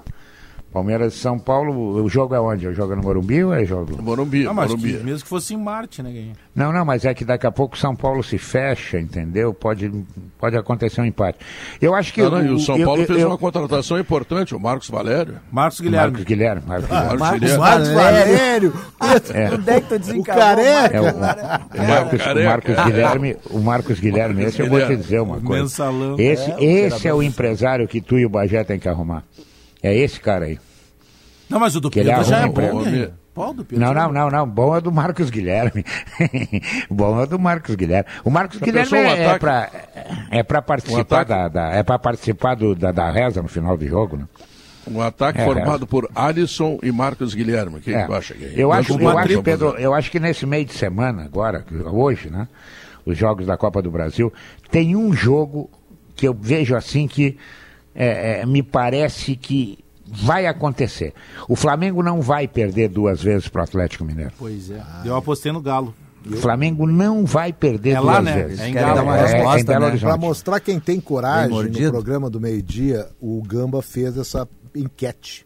Palmeiras e São Paulo, o jogo é onde? O jogo é no Morumbi ou é jogo? Morumbi, Ah, mas que, mesmo que fosse em Marte, né, Guinha? Não, não, mas é que daqui a pouco São Paulo se fecha, entendeu? Pode, pode acontecer um empate. Eu acho que Não, não, e o São eu- Paulo eu- fez eu- uma contratação importante, o Marcos Valério. Marcos Marcos Guilherme. Marcos Guilherme. Marcos Marcos Valério. É. Onde é que tu O desencavou? careca. É, o, o Marcos, o. Marcos Guilherme, o Marcos Guilherme, esse eu vou te Guilherme. dizer uma coisa. Mensalão. Esse, É, o esse é o empresário que tu e o Bagé tem que arrumar. É esse cara aí. Não, mas o do Pedro já é bom, Pedro Não, é não, não, não. Bom é do Marcos Guilherme. bom é do Marcos Guilherme. O Marcos Já Guilherme um é, é para é pra participar, ataque? da, da- é pra participar do, da, da reza no final do jogo, né? Um ataque É, formado por Alisson e Marcos Guilherme. O que, É. que tu acha? Eu Nós acho, eu acho, Pedro, eu acho que nesse meio de semana, agora, hoje, né? Os jogos da Copa do Brasil, tem um jogo que eu vejo assim que é, é, me parece que vai acontecer. O Flamengo não vai perder duas vezes para o Atlético Mineiro. Pois é. Eu apostei no Galo. O Flamengo não vai perder É duas lá, né? vezes. É em Galo. dar uma É, é em resposta, Belo né? Para mostrar quem tem coragem no programa do meio-dia, o Gamba fez essa enquete.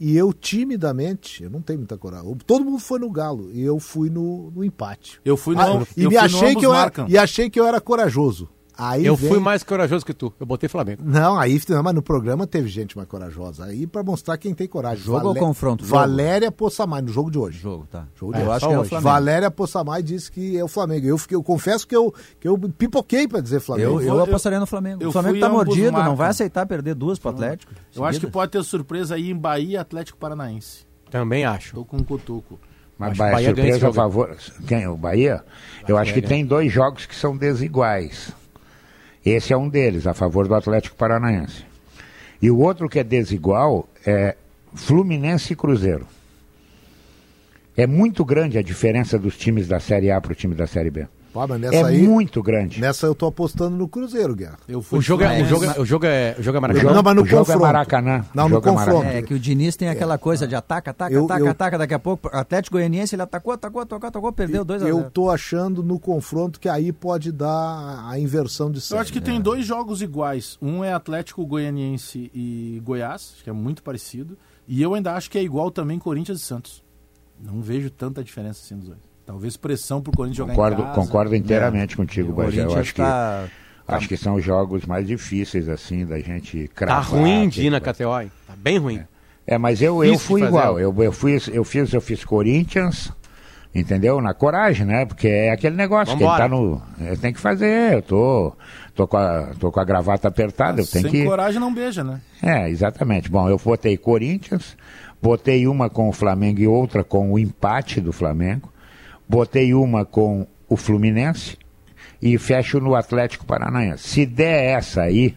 E eu, timidamente, eu não tenho muita coragem. Todo mundo foi no Galo e eu fui no, no empate. Eu fui no, Ah, eu e, fui me no achei ambos que eu era, marcam. e achei que eu era corajoso. Aí Eu vem- fui mais corajoso que tu. Eu botei Flamengo. Não, aí não, mas no programa teve gente mais corajosa. Aí para mostrar quem tem coragem. Jogo ou confronto? Jogo. Valéria Possamay, no jogo de hoje. Jogo, tá. Jogo de É, hoje. eu acho que é o. Flamengo. Valéria Possamay disse que é o Flamengo. Eu, fiquei, eu confesso que eu, que eu pipoquei para dizer Flamengo. Eu, eu vou- apostaria no Flamengo. eu o Flamengo tá mordido, não vai aceitar perder duas pro Atlético. Eu acho que pode ter surpresa aí em Bahia e Atlético Paranaense. Também acho. Tô com um cutuco. Mas Bahia, Bahia surpresa a jogo. favor. Quem? O Bahia? Eu acho que ganha. tem dois jogos que são desiguais. Esse é um deles, a favor do Atlético Paranaense. E o outro que é desigual é Fluminense e Cruzeiro. É muito grande a diferença dos times da Série A para o time da Série B. Nessa É aí, muito grande. nessa eu tô apostando no Cruzeiro, Guerra. Eu fui O jogo, é, o, jogo é, o, jogo é, o jogo é O Maracanã. jogo, Não, mas no o jogo é confronto. Maracanã. Não, O no jogo é confronto. É que o Diniz tem aquela coisa de ataca, ataca, Eu- ataca, eu- ataca. Daqui a pouco, Atlético Goianiense, ele atacou, atacou, atacou, atacou, perdeu 2 a Eu 0 tô achando no confronto que aí pode dar a inversão de Eu série. acho que tem dois jogos iguais. Um é Atlético Goianiense e Goiás, que é muito parecido. E eu ainda acho que é igual também Corinthians e Santos. Não vejo tanta diferença assim dos dois. Talvez pressão pro Corinthians jogar Concordo, em casa. concordo inteiramente contigo, O Bagé. Eu Corinthians acho que, tá- acho que são os jogos mais difíceis, assim, da gente Tá cravar. ruim de ir na KTO, hein? Tá bem ruim. É, mas eu, eu Difícil fui igual. Eu, eu, fui, eu, fiz, eu fiz Corinthians, entendeu? Na coragem, né? Porque é aquele negócio que ele Vambora. tá no. é, tem que fazer. Eu tô, tô, com a, tô com a gravata apertada, eu tenho Sem que. coragem não beija, né? É, exatamente. Bom, eu botei Corinthians, botei uma com o Flamengo e outra com o empate do Flamengo, botei uma com o Fluminense e fecho no Atlético Paranaense. Se der essa aí,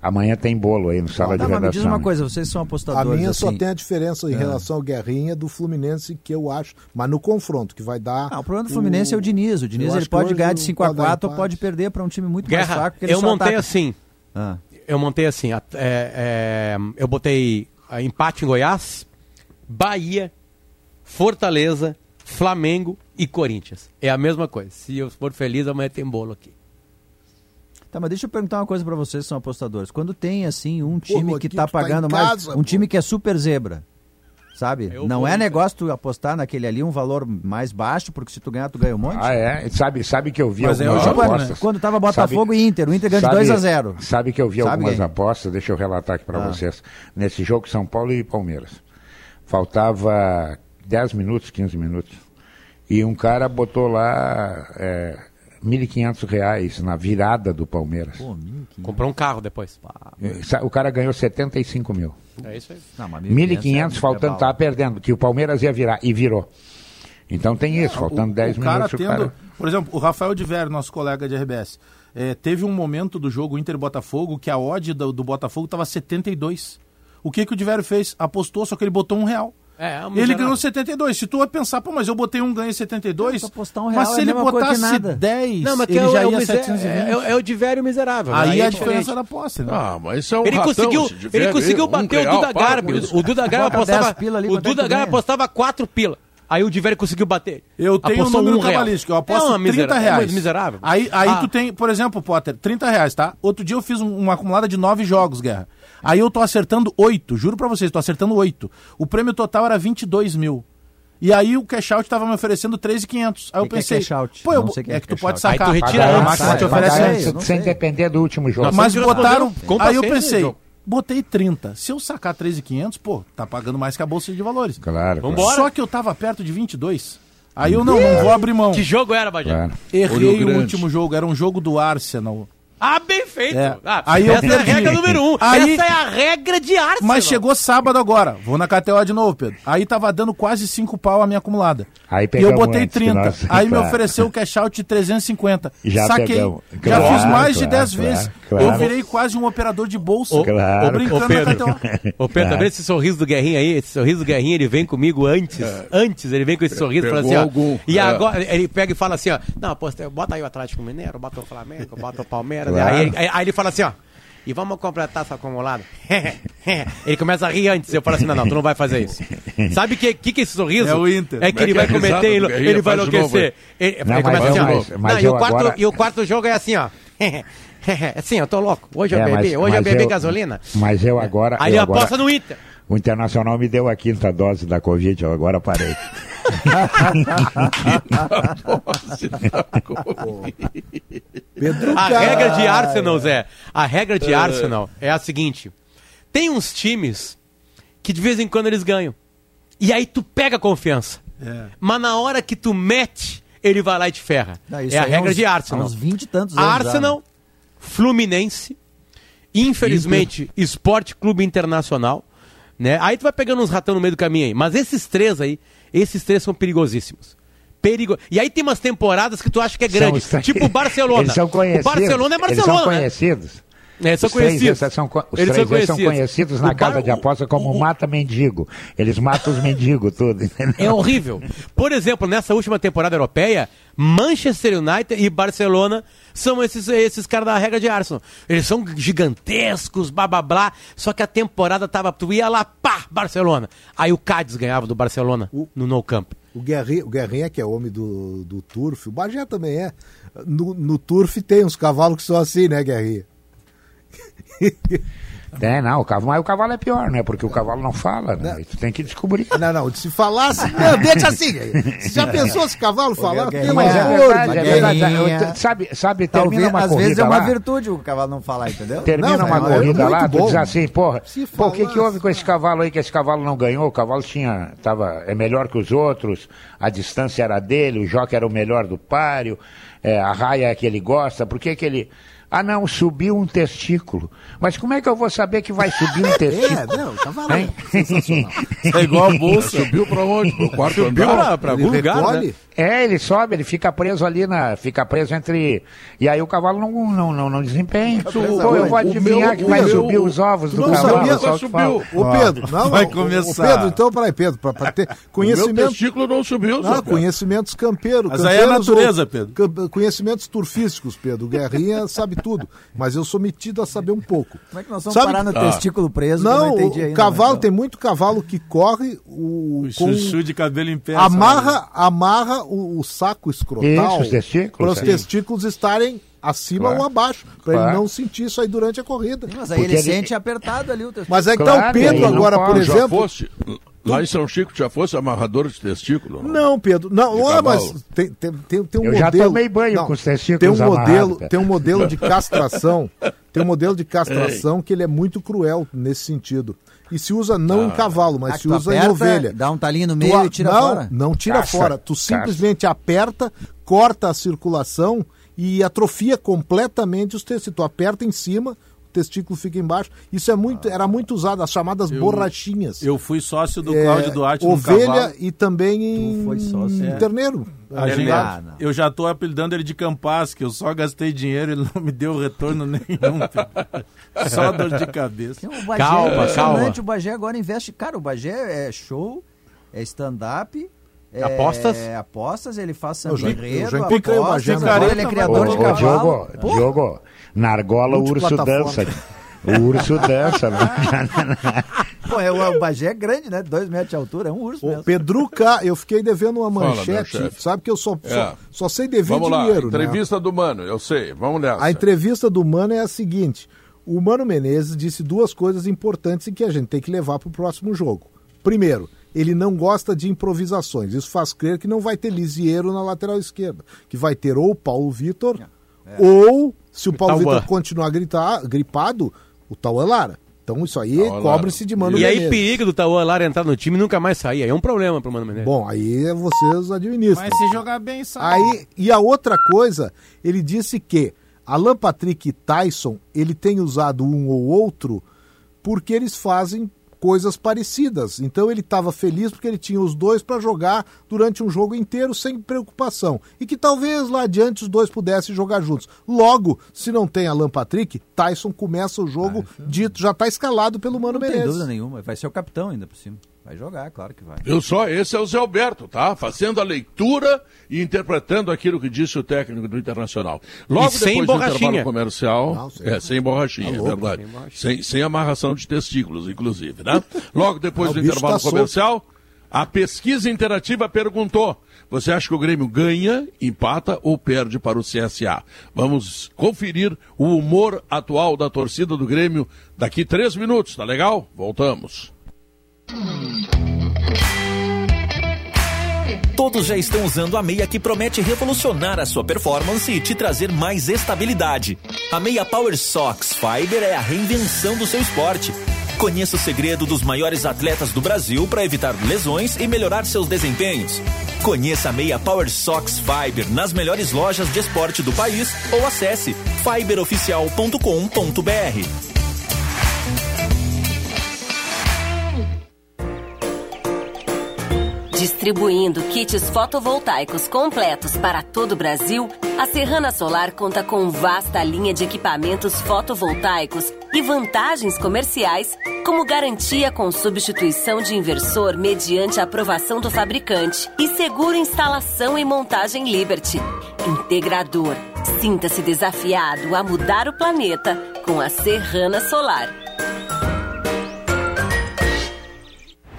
amanhã tem bolo aí no sala de mas me redação. diz uma coisa, vocês são A apostadores minha assim. só tem a diferença em É. relação ao Guerrinha do Fluminense, que eu acho, mas no confronto, que vai dar. Ah, o problema do Fluminense é o Diniz. O Diniz eu ele acho que pode ganhar de não 5 a pode dar 4 ou pode perder para um time muito mais Guerra, fraco. porque ele eu só montei ataca. assim. Ah. Eu montei assim. a- é, é, eu botei ah, empate em Goiás, Bahia, Fortaleza, Flamengo e Corinthians. É a mesma coisa. Se eu for feliz, amanhã tem bolo aqui. Tá, mas deixa eu perguntar uma coisa pra vocês que são apostadores. Quando tem assim um time que Loquito tá tá em pagando mais, casa, um time que é super zebra, sabe? Eu Não vou, é né? negócio tu apostar naquele ali um valor mais baixo, porque se tu ganhar tu ganha um monte. Ah, é? Sabe, sabe que eu vi Mas é algumas hoje quando, apostas? Quando tava Botafogo Sabe- e Inter, o Inter ganha de sabe- 2 a 0. Sabe que eu vi Sabe, algumas Guilherme? apostas, deixa eu relatar aqui para Ah. vocês. Nesse jogo São Paulo e Palmeiras. Faltava 10 minutos, 15 minutos. E um cara botou lá é, 1.500 reais na virada do Palmeiras. Pô, 1.500. Comprou um carro depois. O cara ganhou 75 mil. É isso aí. Não, mas 1.500 é- faltando, é tava perdendo, que o Palmeiras ia virar, e virou. Então tem isso, faltando 10 o cara minutos. o tendo, cara- Por exemplo, o Rafael de Ver, nosso colega de RBS, eh, teve um momento do jogo Inter e Botafogo que a odd do, do Botafogo estava 72. O que, que o Diverio fez? Apostou, só que ele botou um real. É, é ele ganhou 72. Se tu vai pensar, pô, mas eu botei um ganho em 72, um real, mas se é ele botasse 10, não, mas ele é, já é, ia é, 720. É, é, o Divério miserável. Aí, aí a diferença da aposta, né? Ah, mas isso é um ele ratão, conseguiu, ele conseguiu bater um o Duda Garbi. O Duda Garbi apostava, o Duda Garbi apostava 4 pila. Aí o Divério conseguiu bater. Eu tenho um número um cabalístico, eu aposto é 30 reais. É miserável. Aí, aí ah. tu tem, por exemplo, Potter, 30 reais, tá? Outro dia eu fiz um, uma acumulada de 9 jogos, Guerra. Aí eu tô acertando 8, juro pra vocês, tô acertando 8. O prêmio total era 22 mil. E aí o cash out tava me oferecendo 3,500. Aí eu pensei, que é cash out? pô, eu, é, é que tu pode sacar. Aí tu retira antes. Máximo te oferece antes. Sem depender do último jogo. Mas botaram, aí eu pensei, botei 30. Se eu sacar 3,500, pô, tá pagando mais que a bolsa de valores. Claro. Vambora. Só que eu tava perto de 22. Aí eu não, não vou abrir mão. Que jogo era, Bajé? Claro. Errei o último jogo, era um jogo do Arsenal. Ah, bem feito. É. Ah, aí essa eu é a regra número um. Aí... Essa é a regra de Arsenal. Mas chegou sábado agora. Vou na KTO de novo, Pedro. Aí tava dando quase 5 pau a minha acumulada. Aí e eu botei 30. Nossa, aí claro. me ofereceu o cash out de 350. Já Saquei. Pegamos. Já claro, fiz mais claro, de 10 vezes. Claro. Eu virei quase um operador de bolsa. Ô, claro. Ô, brincando ô, Pedro. Ô, Pedro, tá vendo esse sorriso do Guerrinho aí? Esse sorriso do Guerrinho, ele vem comigo antes. É. Antes, ele vem com esse sorriso e fala assim, ó. algum, e é. agora, ele pega e fala assim, ó. Não, pô, bota aí o Atlético Mineiro, bota o Flamengo, bota o Palmeiras. Claro. Aí, aí, aí ele fala assim, ó. E vamos completar essa acumulada. ele começa a rir antes. Eu falo assim: não, não, tu não vai fazer isso. Sabe o que, que, que é esse sorriso? É o Inter. É que ele vai cometer, ele, ele vai enlouquecer. Ele, Não, ele mas começa assim, ó. mas- mas Não, e, o quarto, agora- e o quarto jogo é assim, ó. assim, eu tô louco. Hoje eu É, bebi, mas- hoje eu mas bebi eu- gasolina. Mas eu agora. Aí eu agora- aposta no Inter. O Internacional me deu a quinta dose da Covid, eu agora parei. Pedro A regra de Arsenal, Zé, a regra de Arsenal é a seguinte: tem uns times que de vez em quando eles ganham. E aí tu pega a confiança. É. Mas na hora que tu mete, ele vai lá e te ferra. Não, isso é a aí regra uns- de Arsenal. há uns 20 e tantos anos já, Arsenal, né? Fluminense, infelizmente, Esporte Clube Internacional. Né? Aí tu vai pegando uns ratão no meio do caminho aí. Mas esses três aí, esses três são perigosíssimos. Perigo... E aí tem umas temporadas que tu acha que é grande. São Tipo o Barcelona. Eles são conhecidos. O Barcelona é Eles Barcelona. são né? Conhecidos. É, são os três, conhecidos. são, os Eles três são esses são conhecidos. conhecidos na O casa Bar- de aposta como mata mendigo. Eles matam os mendigos, tudo. entendeu? É horrível. Por exemplo, nessa última temporada europeia, Manchester United e Barcelona são esses, esses caras da regra de Arsenal. Eles são gigantescos, blá blá blá. Só que a temporada tava. Tu ia lá, pá, Barcelona. Aí o Cádiz ganhava do Barcelona no No Camp. O Guerrinha, o Guerrinha, que é homem do, do Turf, o Bagé também é. No, no Turf tem uns cavalos que são assim, né, Guerrinha? É, não, o cavalo, mas o cavalo é pior, né? Porque o cavalo não fala, né? E Tu tem que descobrir. Não, não, se falasse. Não, deixa assim. Você já pensou se cavalo falar? Pelo Mas é amor verdade, de é verdade. Eu- Sabe, sabe Talvez, termina uma às corrida vezes é uma lá, virtude o cavalo não falar, entendeu? Termina Não, uma mas é corrida lá, tu bom. diz assim, porra, Se pô, o que que houve com esse cavalo aí, que esse cavalo não ganhou? O cavalo tinha, tava, é melhor que os outros, a distância era dele, o jockey era o melhor do páreo, é, a raia é que ele gosta, por que que ele... Ah não, subiu um testículo. Mas como é que eu vou saber que vai subir um testículo? É, não, é Hein? sensacional. É igual a bolsa. Subiu pra onde? Pro quarto Subiu andar? pra, pra Ele algum lugar, recolhe? né? É, ele sobe, ele fica preso ali na. Fica preso entre. E aí o cavalo não, não, não, não desempenha. Pô, eu vou O adivinhar meu- que o vai meu- subir os ovos do não cavalo. sabia? só fala. Ô Pedro, não, Vai começar. Ô Pedro, então, peraí, Pedro, pra, pra ter O conhecimento. testículo não subiu, Não, conhecimentos campeiros. Mas aí é a campeiros natureza, ou- Pedro. Conhecimentos turfísticos, Pedro. O Guerrinha sabe tudo, mas eu sou metido a saber um pouco. Como é que nós vamos Sabe- parar no Ah. testículo preso? Não, não entendi o cavalo, mas, tem muito cavalo que corre o, O com- chuchu de cabelo em pé. amarra, amarra o, o saco escrotal Isso, os testículos, para os testículos estarem acima Claro. ou abaixo, para Claro. ele não sentir isso aí durante a corrida. Mas aí Porque ele, ele- sente apertado ali o testículo. Mas é que Claro, tá o Pedro agora, por exemplo. fosse, lá em São Chico, já fosse amarrador de testículo? Não, Pedro, não, De ah, mas tem, tem, tem, tem um Eu já modelo. tomei banho não, com os testículos tem um modelo, tem um modelo de castração, tem um modelo de castração que ele é muito cruel nesse sentido. E se usa não em cavalo, mas Ah, se tu usa em aperta, ovelha. Dá um talinho no Tu meio a- e tira não, fora. Não tira Caça, fora. Tu caça. simplesmente aperta, corta a circulação e atrofia completamente os testículos. Tu aperta em cima, testículo fica embaixo. Isso é muito, era muito usado, as chamadas borrachinhas. Eu fui sócio do É, Cláudio Duarte no ovelha e também em, foi sócio, em é. terneiro. A É, gente- Ah, eu já tô apelidando ele de Campas, que eu só gastei dinheiro, ele não me deu retorno nenhum. só dor de cabeça. O Bagé Calma, é impressionante, calma. o Bagé agora investe. Cara, o Bagé é show é stand-up. É, Apostas? apostas, ele faz Eu já- samba eu já enredo, encontrei o apostas, agora ele é criador de Ô, cavalo. Diogo, Pô, Diogo, na argola o urso dança. O urso dança. né? Pô, é, o, Bagé é grande, né? Dois metros de altura, é um urso mesmo. Pedruca, eu fiquei devendo uma Fala, manchete, chefe. sabe que eu só, É. só, só sei dever Vamos lá, dinheiro, né? entrevista do Mano, eu sei. Vamos nessa. A entrevista do Mano é a seguinte: o Mano Menezes disse duas coisas importantes e que a gente tem que levar para o próximo jogo. Primeiro, ele não gosta de improvisações. Isso faz crer que não vai ter Lisieiro na lateral esquerda, que vai ter ou o Paulo Vitor, ou, se o Paulo. Vitor continuar a gritar, gripado, o Tauan Lara. Então isso aí cobre-se de Mano E aí, Menezes. perigo do Tauan Lara entrar no time e nunca mais sair. Aí é um problema pro Mano Menezes. Bom, aí é vocês administram. Mas se jogar bem, sai. Aí, e a outra coisa, ele disse que Alan Patrick e Tyson, ele tem usado um ou outro porque eles fazem coisas parecidas. Então ele estava feliz porque ele tinha os dois para jogar durante um jogo inteiro sem preocupação. E que talvez lá adiante os dois pudessem jogar juntos. Logo, se não tem Alan Patrick, Tyson começa o jogo dito, já está escalado pelo Mano Não tem Menezes. dúvida nenhuma, vai ser o capitão ainda por cima. Vai jogar, claro que vai. Eu só, esse é o Zé Alberto, tá? Fazendo a leitura e interpretando aquilo que disse o técnico do Internacional. Logo E sem depois do borrachinha. intervalo comercial. Não, sem- é, sem borrachinha, Tá é louco, verdade. sem borrachinha. Sem, sem amarração de testículos, inclusive, né? Logo depois do intervalo tá solto. comercial, a pesquisa interativa perguntou: você acha que o Grêmio ganha, empata ou perde para o CSA? Vamos conferir o humor atual da torcida do Grêmio daqui três minutos, tá legal? Voltamos. Todos já estão usando a meia que promete revolucionar a sua performance e te trazer mais estabilidade. A meia Power Sox Fiber é a reinvenção do seu esporte. Conheça o segredo dos maiores atletas do Brasil para evitar lesões e melhorar seus desempenhos. Conheça a meia Power Sox Fiber nas melhores lojas de esporte do país ou acesse fiberoficial.com.br. Distribuindo kits fotovoltaicos completos para todo o Brasil, a Serrana Solar conta com vasta linha de equipamentos fotovoltaicos e vantagens comerciais, como garantia com substituição de inversor mediante aprovação do fabricante e seguro instalação e montagem Liberty. Integrador. Sinta-se desafiado a mudar o planeta com a Serrana Solar.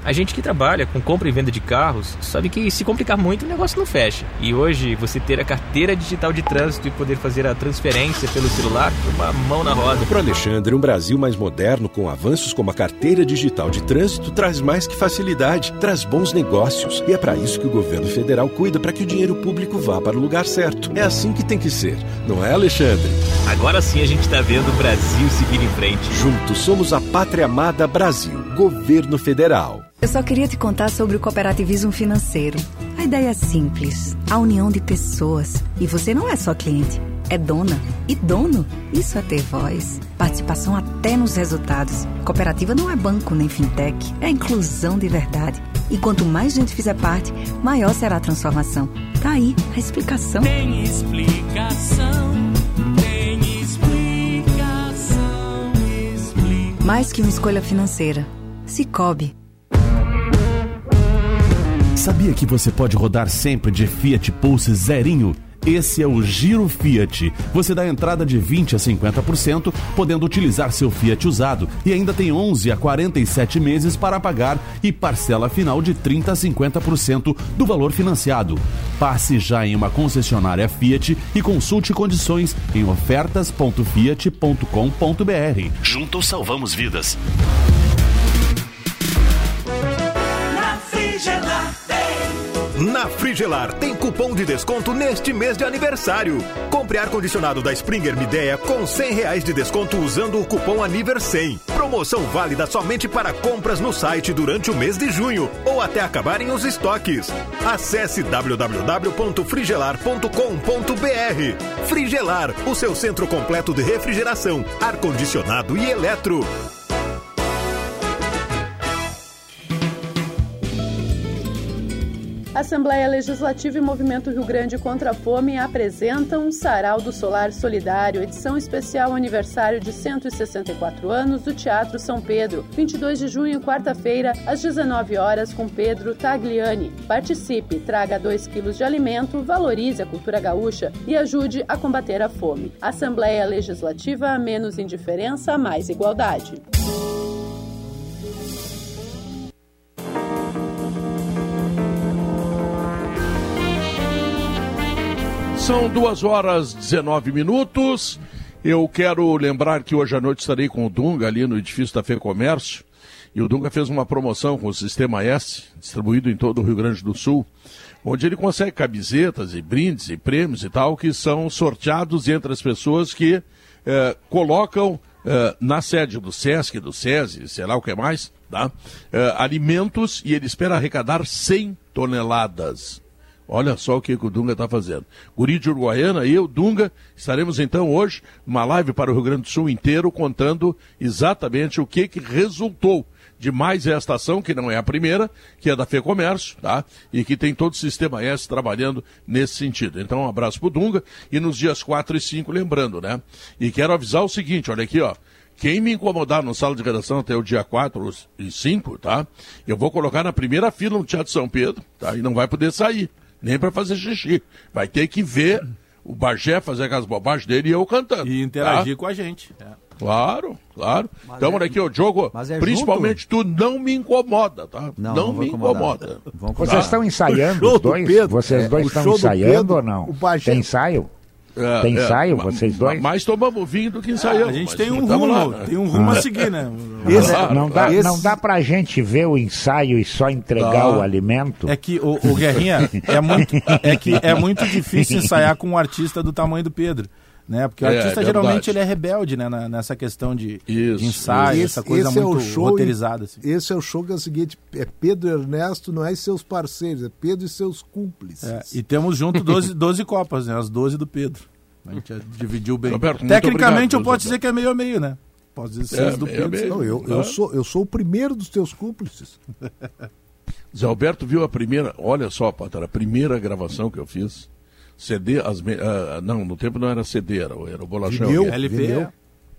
A gente que trabalha com compra e venda de carros sabe que se complicar muito o negócio não fecha. E hoje você ter a carteira digital de trânsito e poder fazer a transferência pelo celular é uma mão na roda. Para Alexandre, um Brasil mais moderno com avanços como a carteira digital de trânsito traz mais que facilidade, traz bons negócios. E é para isso que o governo federal cuida para que o dinheiro público vá para o lugar certo. É assim que tem que ser, não é, Alexandre? Agora sim a gente está vendo o Brasil seguir em frente. Juntos somos a pátria amada Brasil, governo federal. Eu só queria te contar sobre o cooperativismo financeiro. A ideia é simples: a união de pessoas. E você não é só cliente, é dona. E dono, isso é ter voz. Participação até nos resultados. Cooperativa não é banco nem fintech, é inclusão de verdade. E quanto mais gente fizer parte, maior será a transformação. Tá aí a explicação. Tem explicação, tem explicação, explicação. Mais que uma escolha financeira. Cicobi. Sabia que você pode rodar sempre de Fiat Pulse zerinho? Esse é o Giro Fiat. Você dá entrada de 20 a 50%, podendo utilizar seu Fiat usado e ainda tem 11 a 47 meses para pagar e parcela final de 30 a 50% do valor financiado. Passe já em uma concessionária Fiat e consulte condições em ofertas.fiat.com.br. Juntos salvamos vidas. Na Frigelar tem cupom de desconto neste mês de aniversário. Compre ar-condicionado da Springer Midea com 100 reais de desconto usando o cupom ANIVER100. Promoção válida somente para compras no site durante o mês de junho ou até acabarem os estoques. Acesse www.frigelar.com.br. Frigelar, o seu centro completo de refrigeração, ar-condicionado e eletro. Assembleia Legislativa e Movimento Rio Grande contra a Fome apresentam Sarau do Solar Solidário, edição especial aniversário de 164 anos do Teatro São Pedro, 22 de junho, quarta-feira, às 19 horas, com Pedro Tagliani. Participe, traga 2 quilos de alimento, valorize a cultura gaúcha e ajude a combater a fome. Assembleia Legislativa, menos indiferença, mais igualdade. São duas horas 19 minutos. Eu quero lembrar que hoje à noite estarei com o Dunga ali no edifício da Fê Comércio. E o Dunga fez uma promoção com o Sistema S, distribuído em todo o Rio Grande do Sul, onde ele consegue camisetas e brindes e prêmios e tal, que são sorteados entre as pessoas que eh, colocam eh, na sede do SESC, do SESI, sei lá o que mais, tá? Eh, alimentos e ele espera arrecadar 100 toneladas. Olha só o que, o Dunga está fazendo. Guri de Uruguaiana e eu, Dunga, estaremos então hoje numa live para o Rio Grande do Sul inteiro contando exatamente o que, que resultou de mais esta ação, que não é a primeira, que é da FEComércio, tá? E que tem todo o sistema S trabalhando nesse sentido. Então, um abraço pro Dunga e nos dias 4 e 5, lembrando, né? E quero avisar o seguinte, olha aqui, ó. Quem me incomodar no sala de redação até o dia 4 e 5, tá? Eu vou colocar na primeira fila no Teatro São Pedro, tá? E não vai poder sair nem para fazer xixi. Vai ter que ver o Bagé fazer aquelas bobagens dele e eu cantando. E interagir tá? com a gente. É. Claro, claro. Mas então, é, olha aqui, o Diogo, é principalmente junto? tu não me incomoda, tá? Não, não, não me incomoda. Vocês estão ensaiando os dois? Pedro, Vocês dois estão ensaiando ou não? Tem ensaio? É, tem é, ensaio, é, vocês dois? Mais tomamos vinho do que ensaiamos. a gente tem um rumo, lá, né? tem um rumo a seguir, né? Esse, não, dá, esse... não dá pra gente ver o ensaio e só entregar o alimento? É que, o, o Guerrinha, é muito, é que é muito difícil ensaiar com um artista do tamanho do Pedro. Né? Porque o é, artista é geralmente ele é rebelde né? nessa questão de, de ensaio, esse, essa coisa muito é show, roteirizada. Assim. Esse é o show que é o seguinte: é Pedro Ernesto, não é seus parceiros, é Pedro e seus cúmplices. É, e temos junto 12, 12 Copas, né? as 12 do Pedro. A gente dividiu bem. Roberto, Tecnicamente obrigado, eu posso dizer que é meio a meio, né? Pode dizer é, do Pedro. Meio. Não, eu, eu, sou, eu sou o primeiro dos teus cúmplices. Zé Alberto viu a primeira, olha só, Patar, a primeira gravação que eu fiz. CD, as, uh, não, no tempo não era CD, era, era o Bolachão. Vinil, LP. Vinil.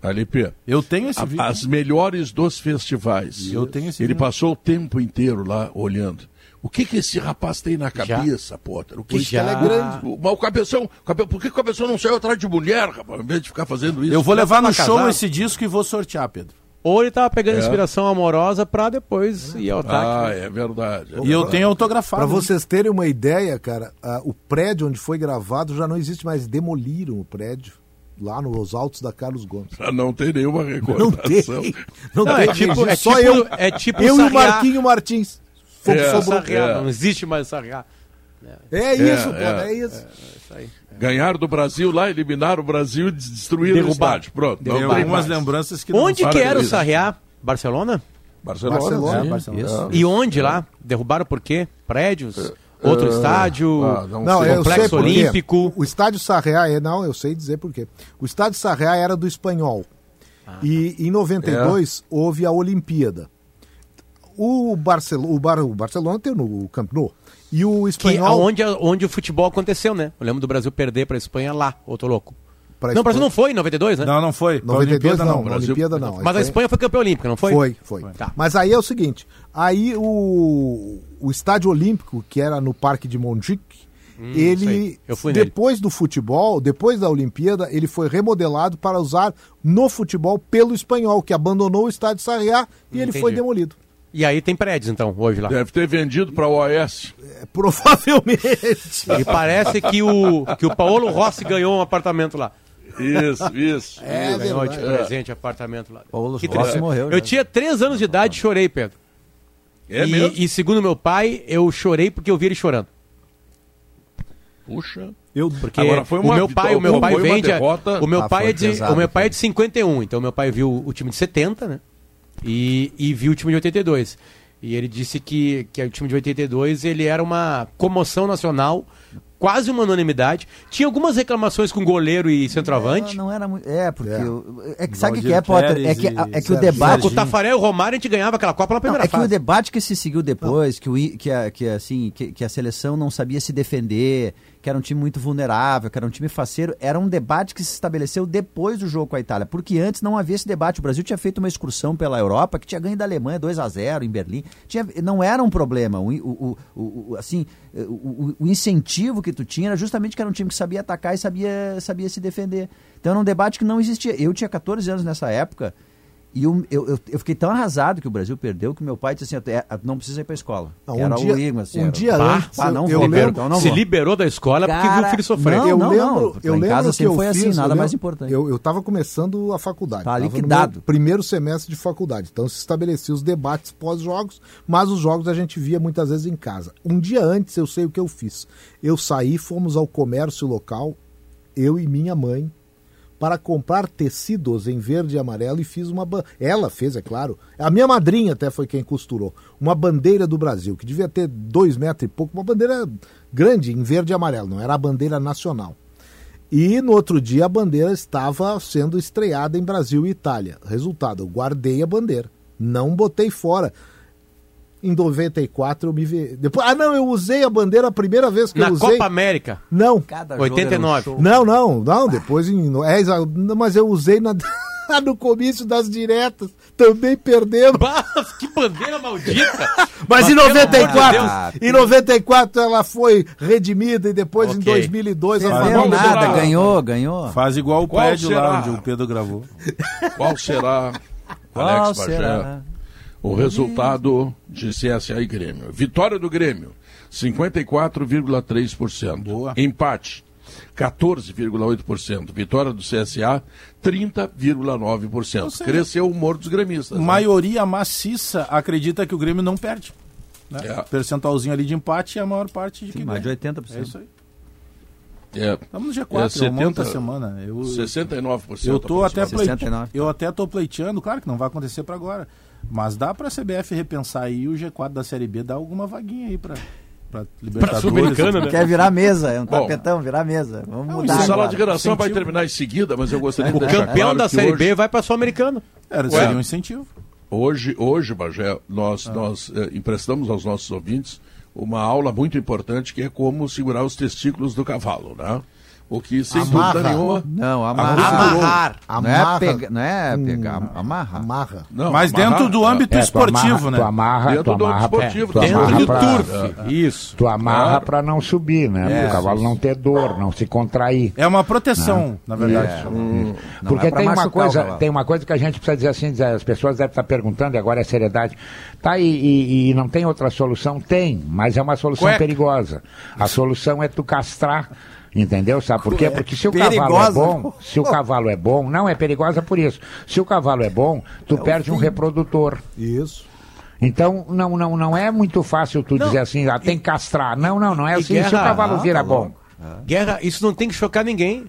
LP. Eu tenho esse vídeo. As melhores dos festivais. Eu tenho esse Ele vídeo. passou o tempo inteiro lá olhando. O que que esse rapaz tem na cabeça, Já. Potter? O que já... ela é grande. O, o cabeção, por que o cabeção não saiu atrás de mulher, rapaz, em vez de ficar fazendo isso? Eu vou levar no show casado. esse disco e vou sortear, Pedro. Ou ele tava pegando é. inspiração amorosa para depois ir ao ataque. Ah, é verdade. É e eu tenho autografado. Para vocês terem uma ideia, cara, uh, o prédio onde foi gravado já não existe mais. Demoliram o prédio lá nos altos da Carlos Gomes. Já não tem nenhuma recordação. Não tem. Não, não tem. É tipo, é só tipo, eu, é tipo eu e o Marquinho Martins. Fogo é, sobre é. Não existe mais Sarriá. É, é isso, é, é, é isso. É, Ganhar do Brasil lá, eliminar o Brasil e destruir Derrubar. o estádio. Pronto. Tem algumas lembranças que Onde que era o Sarriá? Barcelona? Barcelona. Barcelona. Barcelona. E onde lá? Derrubaram por quê? Prédios? Outro uh, estádio? Ah, não, não eu complexo olímpico? O estádio Sarriá, é, não, eu sei dizer por quê. O estádio Sarriá era do espanhol. Ah, e em 92 houve a Olimpíada. O, Barcel o, Bar o Barcelona tem no Camp Nou. E o espanhol. Que, onde, onde o futebol aconteceu, né? Eu lembro do Brasil perder para a Espanha lá, ô tô louco. Pra não, o Brasil não foi em 92, né? Não, não foi. 92 não, não. Brasil... Olimpíada não. Mas a Espanha foi campeã olímpica, não foi? Foi, foi. foi. Tá. Mas aí é o seguinte, aí o, o estádio olímpico, que era no Parque de Montjuic, hum, ele, depois nele. do futebol, depois da Olimpíada, ele foi remodelado para usar no futebol pelo espanhol, que abandonou o estádio Sarriá e Entendi. ele foi demolido. E aí tem prédios, então, hoje lá. Deve ter vendido para o OS. É, provavelmente. E parece que o, que o Paulo Rossi ganhou um apartamento lá. Isso, isso. É, ganhou de presente apartamento lá. Paulo que Rossi morreu. Eu tinha três anos de idade e chorei, Pedro. É e, mesmo? E segundo meu pai, eu chorei porque eu vi ele chorando. Puxa. Eu, porque Agora, foi uma o meu pai, o meu pai vende, o meu pai é de, o meu pai é de 51, então meu pai viu o time de 70, né? E, e viu o time de 82. E ele disse que, que o time de 82 ele era uma comoção nacional quase uma unanimidade. Tinha algumas reclamações com goleiro e centroavante. Não, não era muito. É, porque. É, é que sabe o que é, Potter? É que, é que o debate. Com o Tafarel e o Romário a gente ganhava aquela Copa na primeira não, é fase. que o debate que se seguiu depois, que, o, que, a, que, assim, que, que a seleção não sabia se defender, que era um time muito vulnerável, que era um time faceiro, era um debate que se estabeleceu depois do jogo com a Itália, porque antes não havia esse debate. O Brasil tinha feito uma excursão pela Europa, que tinha ganho da Alemanha 2 a 0 em Berlim. Tinha, não era um problema. O, o, o, o assim, o, incentivo que tu tinha era justamente que era um time que sabia atacar e sabia, sabia se defender. Então era um debate que não existia. Eu tinha 14 anos nessa época e eu, eu, eu, fiquei tão arrasado que o Brasil perdeu que meu pai disse assim: não precisa ir para a escola. Não, um dia, Igma, assim, um era, dia antes. Ah, não eu, vou, lembro, então não se vou. liberou da escola porque viu o filho sofrer. Não, eu não, lembro, não. eu em lembro casa que sempre eu foi assim, fiz, nada eu mais lembro- importante. Eu estava começando a faculdade. Tá liquidado. primeiro semestre de faculdade. Então se estabelecia os debates pós-jogos, mas os jogos a gente via muitas vezes em casa. Um dia antes eu sei o que eu fiz. Eu saí, fomos ao comércio local, eu e minha mãe, para comprar tecidos em verde e amarelo e fiz uma. Ela fez, é claro. A minha madrinha até foi quem costurou. Uma bandeira do Brasil, que devia ter dois metros e pouco, uma bandeira grande, em verde e amarelo, não era a bandeira nacional. E no outro dia a bandeira estava sendo estreada em Brasil e Itália. Resultado, eu guardei a bandeira. Não botei fora. Em 94 eu me vi. Depois, ah, não, eu usei a bandeira a primeira vez que Na eu usei. Copa América. Não. Cada 89. jogo era um. Não, não, não, depois em. É, mas eu usei na, no comício das diretas, também perdendo. Bah, que bandeira maldita! Mas em pelo amor de 94, Deus. em 94 ela foi redimida e depois em Ok. 2002 ela Não Vamos nada, ganhou, ganhou. Faz igual o Qual prédio será? lá onde o Pedro gravou. Qual será, Qual Alex Bagé, será? O resultado de CSA e Grêmio? Vitória do Grêmio, 54,3%. Boa. Empate, 14,8%. Vitória do CSA, 30,9%. seja, Cresceu o humor dos gremistas. né? Maioria maciça acredita que o Grêmio não perde. Né? É. Percentualzinho ali de empate e a maior parte de Sim, que mais de ganha. 80%. É isso aí. É, Estamos no É, G4, é, 70, um monte da semana. Eu, 69%. eu tô até aproximadamente. pleite... 69. eu até tô pleiteando, claro que não vai acontecer para agora, mas dá para a CBF repensar aí e o G4 da Série B dar alguma vaguinha aí para para Libertadores. Sul-Americana, né? Quer virar mesa, é um Bom. tapetão, virar mesa. Vamos Não, mudar O sala agora. de redação vai terminar em seguida, mas eu gostaria de O campeão claro da Série hoje, B vai para Sul-Americano. Era, Ué. seria um incentivo. Hoje, hoje Bagé, nós, nós eh, emprestamos aos nossos ouvintes uma aula muito importante que é como segurar os testículos do cavalo, né? O que, sem Amarra. dúvida nenhuma... Não, Amarrar. amarrar. Não é, Amarra. pega, não é Hum. pegar, amarrar. Amarra. Não, Mas amarrar, dentro do é, âmbito É, esportivo, amarra- né? Tu amarra, Dentro tu do amarra, âmbito pra- esportivo, tu dentro amarra do pra- turf. Isso. Tu amarra Claro. pra não subir, né? É, Pro cavalo isso. não ter dor, não se contrair. É uma proteção, na verdade. É, Hum. Porque é tem uma o coisa, tem uma coisa que a gente precisa dizer assim, dizer, as pessoas devem estar perguntando, e agora é seriedade. Tá, e, e- e não tem outra solução? Tem, mas é uma solução Cueca. perigosa. A solução é tu castrar. Entendeu? Sabe por quê? Porque se o cavalo é Perigosa. bom, se o cavalo é bom, não é perigosa por isso. Se o cavalo é bom, tu perde um reprodutor. Isso. Então, não, não, não é muito fácil tu dizer assim, ah, tem que castrar. Não, não, não é e assim. Se o guerra- cavalo Ah, vira tá bom. louco. Guerra, isso não tem que chocar ninguém.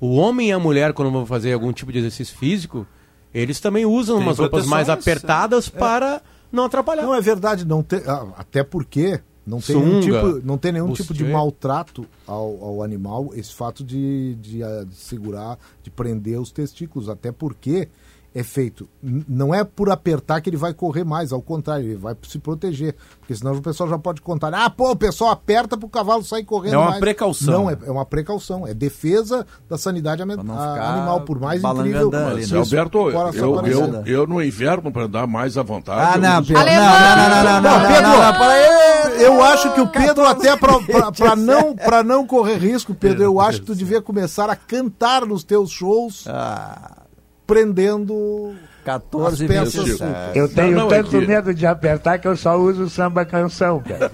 O homem e a mulher, quando vão fazer algum tipo de exercício físico, eles também usam Tem umas roupas mais apertadas para não atrapalhar. Não é verdade, não tem, ah, até porque não tem nenhum Sunga, tipo, não tem nenhum tipo de maltrato ao, ao animal, esse fato de, de, ah, de segurar, de prender os testículos, até porque é feito. Não é por apertar que ele vai correr mais, ao contrário, ele vai se proteger. Porque senão o pessoal já pode contar. Ah, pô, o pessoal aperta pro cavalo sair correndo É uma mais." precaução. Não, é, é uma precaução. É defesa da sanidade não a- animal, por mais incrível. ali, né? Alberto, eu, eu, eu no inverno, para andar mais à vontade... Ah, não, uso- Pedro, não, não, não, não, não, não, não, Pedro, não, não, para aí. Eu acho que o Pedro, até para não, pra não correr risco, Pedro, eu acho que tu devia começar a cantar nos teus shows, Ah, prendendo 14 as peças. vezes. Eu tenho não, é tanto que- medo de apertar que eu só uso samba canção, cara.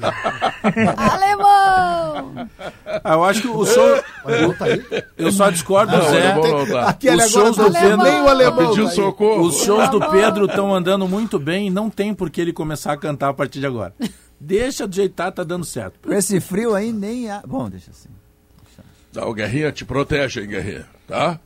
Alemão! Ah, eu acho que o som. Eu só discordo do Não, Zé. não dá. Aquele Os agora shows do Pedro- nem o alemão. Pediu tá socorro. Os shows do Pedro estão andando muito bem e não tem por que ele começar a cantar a partir de agora. Deixa do jeitar, tá dando certo. Com esse frio aí, nem. há- Bom, deixa assim. Não, o Guerrinha te protege, hein, Guerrinha, tá?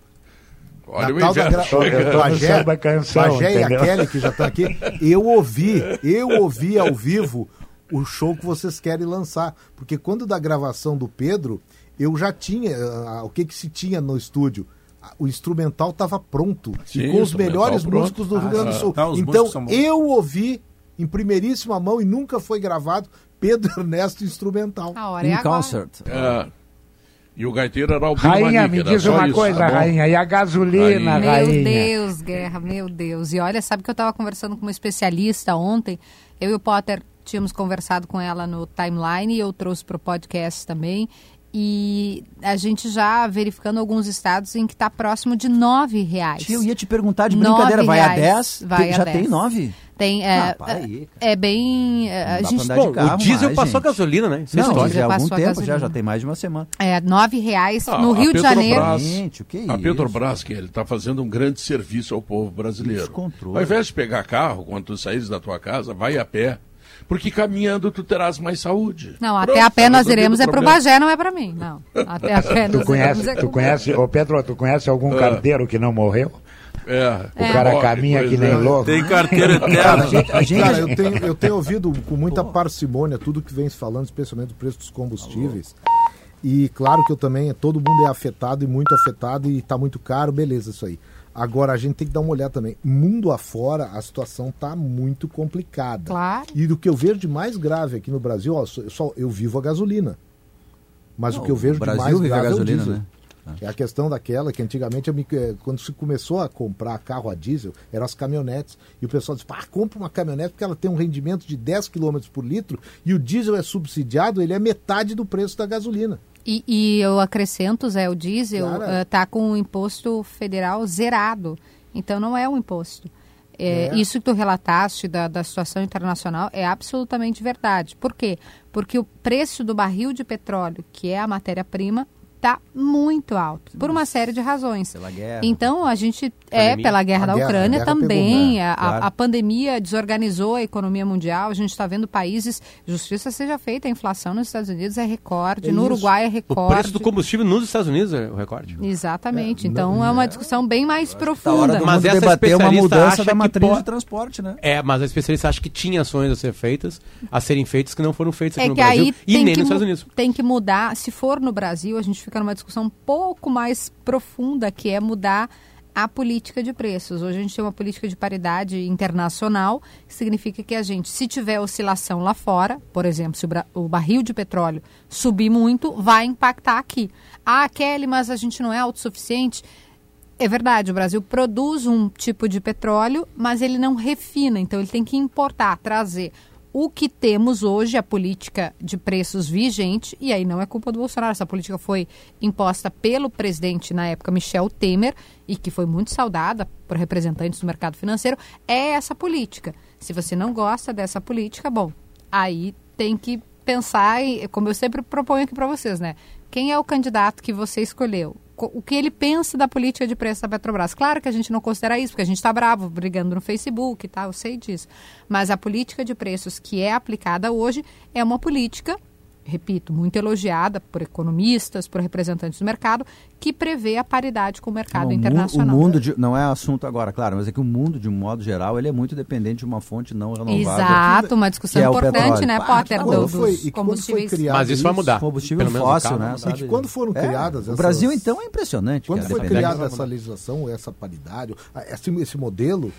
Olha o Natal da inverno Gra... chegando. Bagé, canção, Bagé e a? Kelly, que já estão aqui, eu ouvi, eu ouvi ao vivo o show que vocês querem lançar. Porque quando da gravação do Pedro, eu já tinha ah, o que, que se tinha no estúdio. Ah, O instrumental estava pronto. Sim, e com os melhores pronto. músicos do Rio Grande do. Sul. Ah, então, eu ouvi em primeiríssima mão e nunca foi gravado Pedro Ernesto instrumental. A hora é In agora. concert. É. E o gaiteiro era o Rainha, me diz uma coisa, rainha. E a gasolina, Meu rainha? Deus, Guerra, meu Deus. E olha, sabe que eu estava conversando com uma especialista ontem. Eu e o Potter tínhamos conversado com ela no timeline e eu trouxe para o podcast também. E a gente já verificando alguns estados em que está próximo de nove reais. Tia, eu ia te perguntar de brincadeira, Nove vai a reais, 10? Vai Tem- a já 10. tem 9? Tem, é, Ah, para aí, é bem... é, a gente, de carro o diesel mais, passou gente. gasolina, né? Isso é Não, história. já há algum tempo já, já tem mais de uma semana. É, nove reais Ah, no Rio de Janeiro. Gente, o que é a isso? Petrobras, que ele está fazendo um grande serviço ao povo brasileiro. Descontrole. Ao invés de pegar carro, quando tu saíres da tua casa, vai a pé. Porque caminhando tu terás mais saúde. Não, Pronto, até a pé tá nós iremos é pro. Bagé, não é pra mim. Não, até a pé Tu nós conhece, iremos é tu com- conhece, ô Pedro, tu conhece algum Ah. carteiro que não morreu? É. O cara caminha que nem louco. Tem carteira eterna. a gente- cara, eu, tenho, eu tenho ouvido com muita parcimônia tudo que vem se falando, especialmente do preço dos combustíveis. E claro que eu também, todo mundo é afetado e muito afetado e tá muito caro, beleza, isso aí. Agora a gente tem que dar uma olhada também. Mundo afora, a situação tá muito complicada. Claro. E do que eu vejo de mais grave aqui no Brasil, ó, só, só- eu vivo a gasolina. Mas Não, o que eu vejo de mais grave gasolina, é o diesel. né? É a questão daquela que antigamente, eu me- eh, quando se começou a comprar carro a diesel, eram as caminhonetes. E o pessoal disse, pá, compra uma caminhonete porque ela tem um rendimento de 10 km por litro e o diesel é subsidiado, ele é metade do preço da gasolina. E, e eu acrescento, Zé, o diesel está com o imposto federal zerado. Então não é um imposto. É, É. Isso que tu relataste da, da situação internacional é absolutamente verdade. Por quê? Porque o preço do barril de petróleo, que é a matéria-prima, está muito alto, por uma série de razões. Pela guerra. Então, a gente é Pandemia. pela guerra A da guerra- Ucrânia a guerra também. pegou, né? a, Claro. a pandemia desorganizou a economia mundial. A gente está vendo países, justiça seja feita, a inflação nos Estados Unidos é recorde, É no. Uruguai é O recorde. preço do combustível nos Estados Unidos é o recorde. Exatamente. então é uma discussão bem mais Tá profunda. Mas essa debater uma especialista mudança acha da matriz de transporte, né? É, mas a especialista acha que tinha ações a ser feitas, a serem feitas que não foram feitas aqui É no Brasil e nem nos Estados Unidos. tem que mudar. Se for no Brasil, a gente fica numa discussão um pouco mais profunda, que é mudar a política de preços. Hoje a gente tem uma política de paridade internacional, que significa que a gente, se tiver oscilação lá fora, por exemplo, se o barril de petróleo subir muito, vai impactar aqui. Ah, Kelly, mas a gente não é autossuficiente. É verdade, o Brasil produz um tipo de petróleo, mas ele não refina, então ele tem que importar, trazer o que temos hoje, a política de preços vigente, e aí não é culpa do Bolsonaro, essa política foi imposta pelo presidente na época, Michel Temer, e que foi muito saudada por representantes do mercado financeiro, é essa política. Se você não gosta dessa política, bom, aí tem que pensar, e, como eu sempre proponho aqui para vocês, né? Quem é o candidato que você escolheu? O que ele pensa da política de preço da Petrobras? Claro que a gente não considera isso, porque a gente está bravo, brigando no Facebook e tal, eu sei disso. Mas a política de preços que é aplicada hoje é uma política, repito, muito elogiada por economistas, por representantes do mercado, que prevê a paridade com o mercado Não, o internacional. O mundo de- não é assunto agora, claro, mas é que o mundo, de um modo geral, ele é muito dependente de uma fonte não renovável. Exato, uma discussão é o importante, né, Pá, Potter, que do- dos foi- combustíveis. criado Mas isso vai mudar. Combustível fóssil, né? E que quando foram É, criadas O essas- Brasil, então, é impressionante. Quando cara, foi criada essa legislação, essa paridade, esse, esse modelo,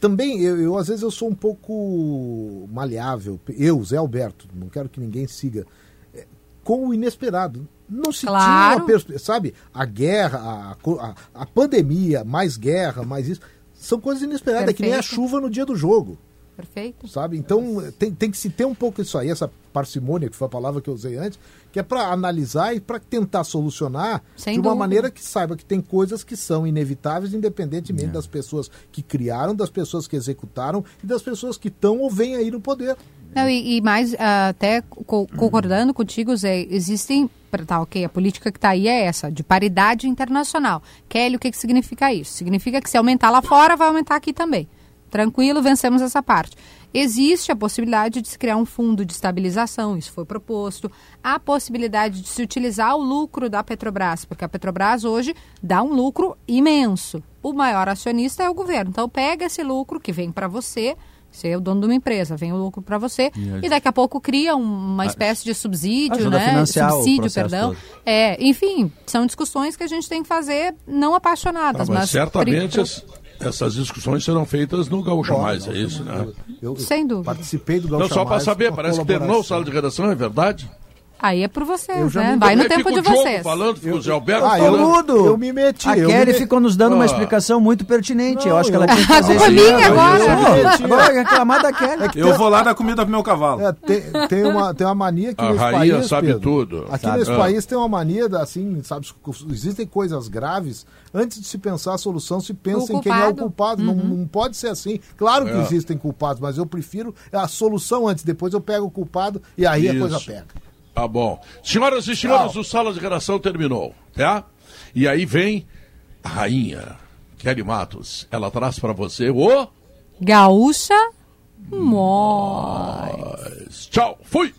também eu, eu, às vezes eu sou um pouco maleável. Eu, Zé Alberto, não quero que ninguém siga é, com o inesperado. Não se Claro. tinha uma sabe, a guerra, a, a, a pandemia, mais guerra, mais isso, são coisas inesperadas, é que nem a chuva no dia do jogo. Perfeito. Sabe? Então tem, tem que se ter um pouco isso aí, essa parcimônia, que foi a palavra que eu usei antes, que é para analisar e para tentar solucionar Sem de uma dúvida. maneira que saiba que tem coisas que são inevitáveis, independentemente das pessoas que criaram, das pessoas que executaram e das pessoas que estão ou vêm aí no poder. Não, e, e mais, ah, até co- concordando contigo, Zé, existem. Tá, ok, a política que está aí é essa, de paridade internacional. Kelly, o que, que significa isso? Significa que se aumentar lá fora, vai aumentar aqui também. Tranquilo, vencemos essa parte. Existe a possibilidade de se criar um fundo de estabilização, isso foi proposto. Há a possibilidade de se utilizar o lucro da Petrobras, porque a Petrobras hoje dá um lucro imenso. O maior acionista é o governo. Então, pega esse lucro que vem para você, Você é o dono de uma empresa, vem o lucro para você e daqui a pouco cria uma Ah, espécie de subsídio, né? Subsídio, perdão. todo. É, enfim, são discussões que a gente tem que fazer não Ah, apaixonadas, mas mas certamente es- essas discussões serão feitas no Gaúcho Mais, é isso, né? Eu Sem dúvida. participei do Então, Gaúcho só para saber, parece que terminou o sala de redação, é verdade? Aí é por vocês, né? me- Vai no tempo de vocês. falando, fica o Zé Alberto Ah, eu falando. mudo. Eu me meti. A eu Kelly me ficou nos dando uma Ah. explicação muito pertinente. eu Não, acho que ela eu- tinha que A fazer culpa é isso. minha agora. Vai reclamar da Kelly. Eu vou lá dar comida pro meu cavalo. É, tem, tem, uma, tem uma mania que A nesse rainha país. sabe Pedro, tudo. Aqui Sabe. nesse Ah. país tem uma mania, da- assim, sabe, existem coisas graves. Antes de se pensar a solução, se pensa O em quem é o culpado. culpado. Não, não pode ser assim. Claro que É. existem culpados, mas eu prefiro a solução antes. Depois eu pego o culpado e aí a coisa pega. Tá bom. Senhoras e senhores, Tchau. o Sala de Redação terminou, tá? E aí vem a rainha, Kelly Matos. Ela traz para você o... Gaúcha, mó. Tchau, fui!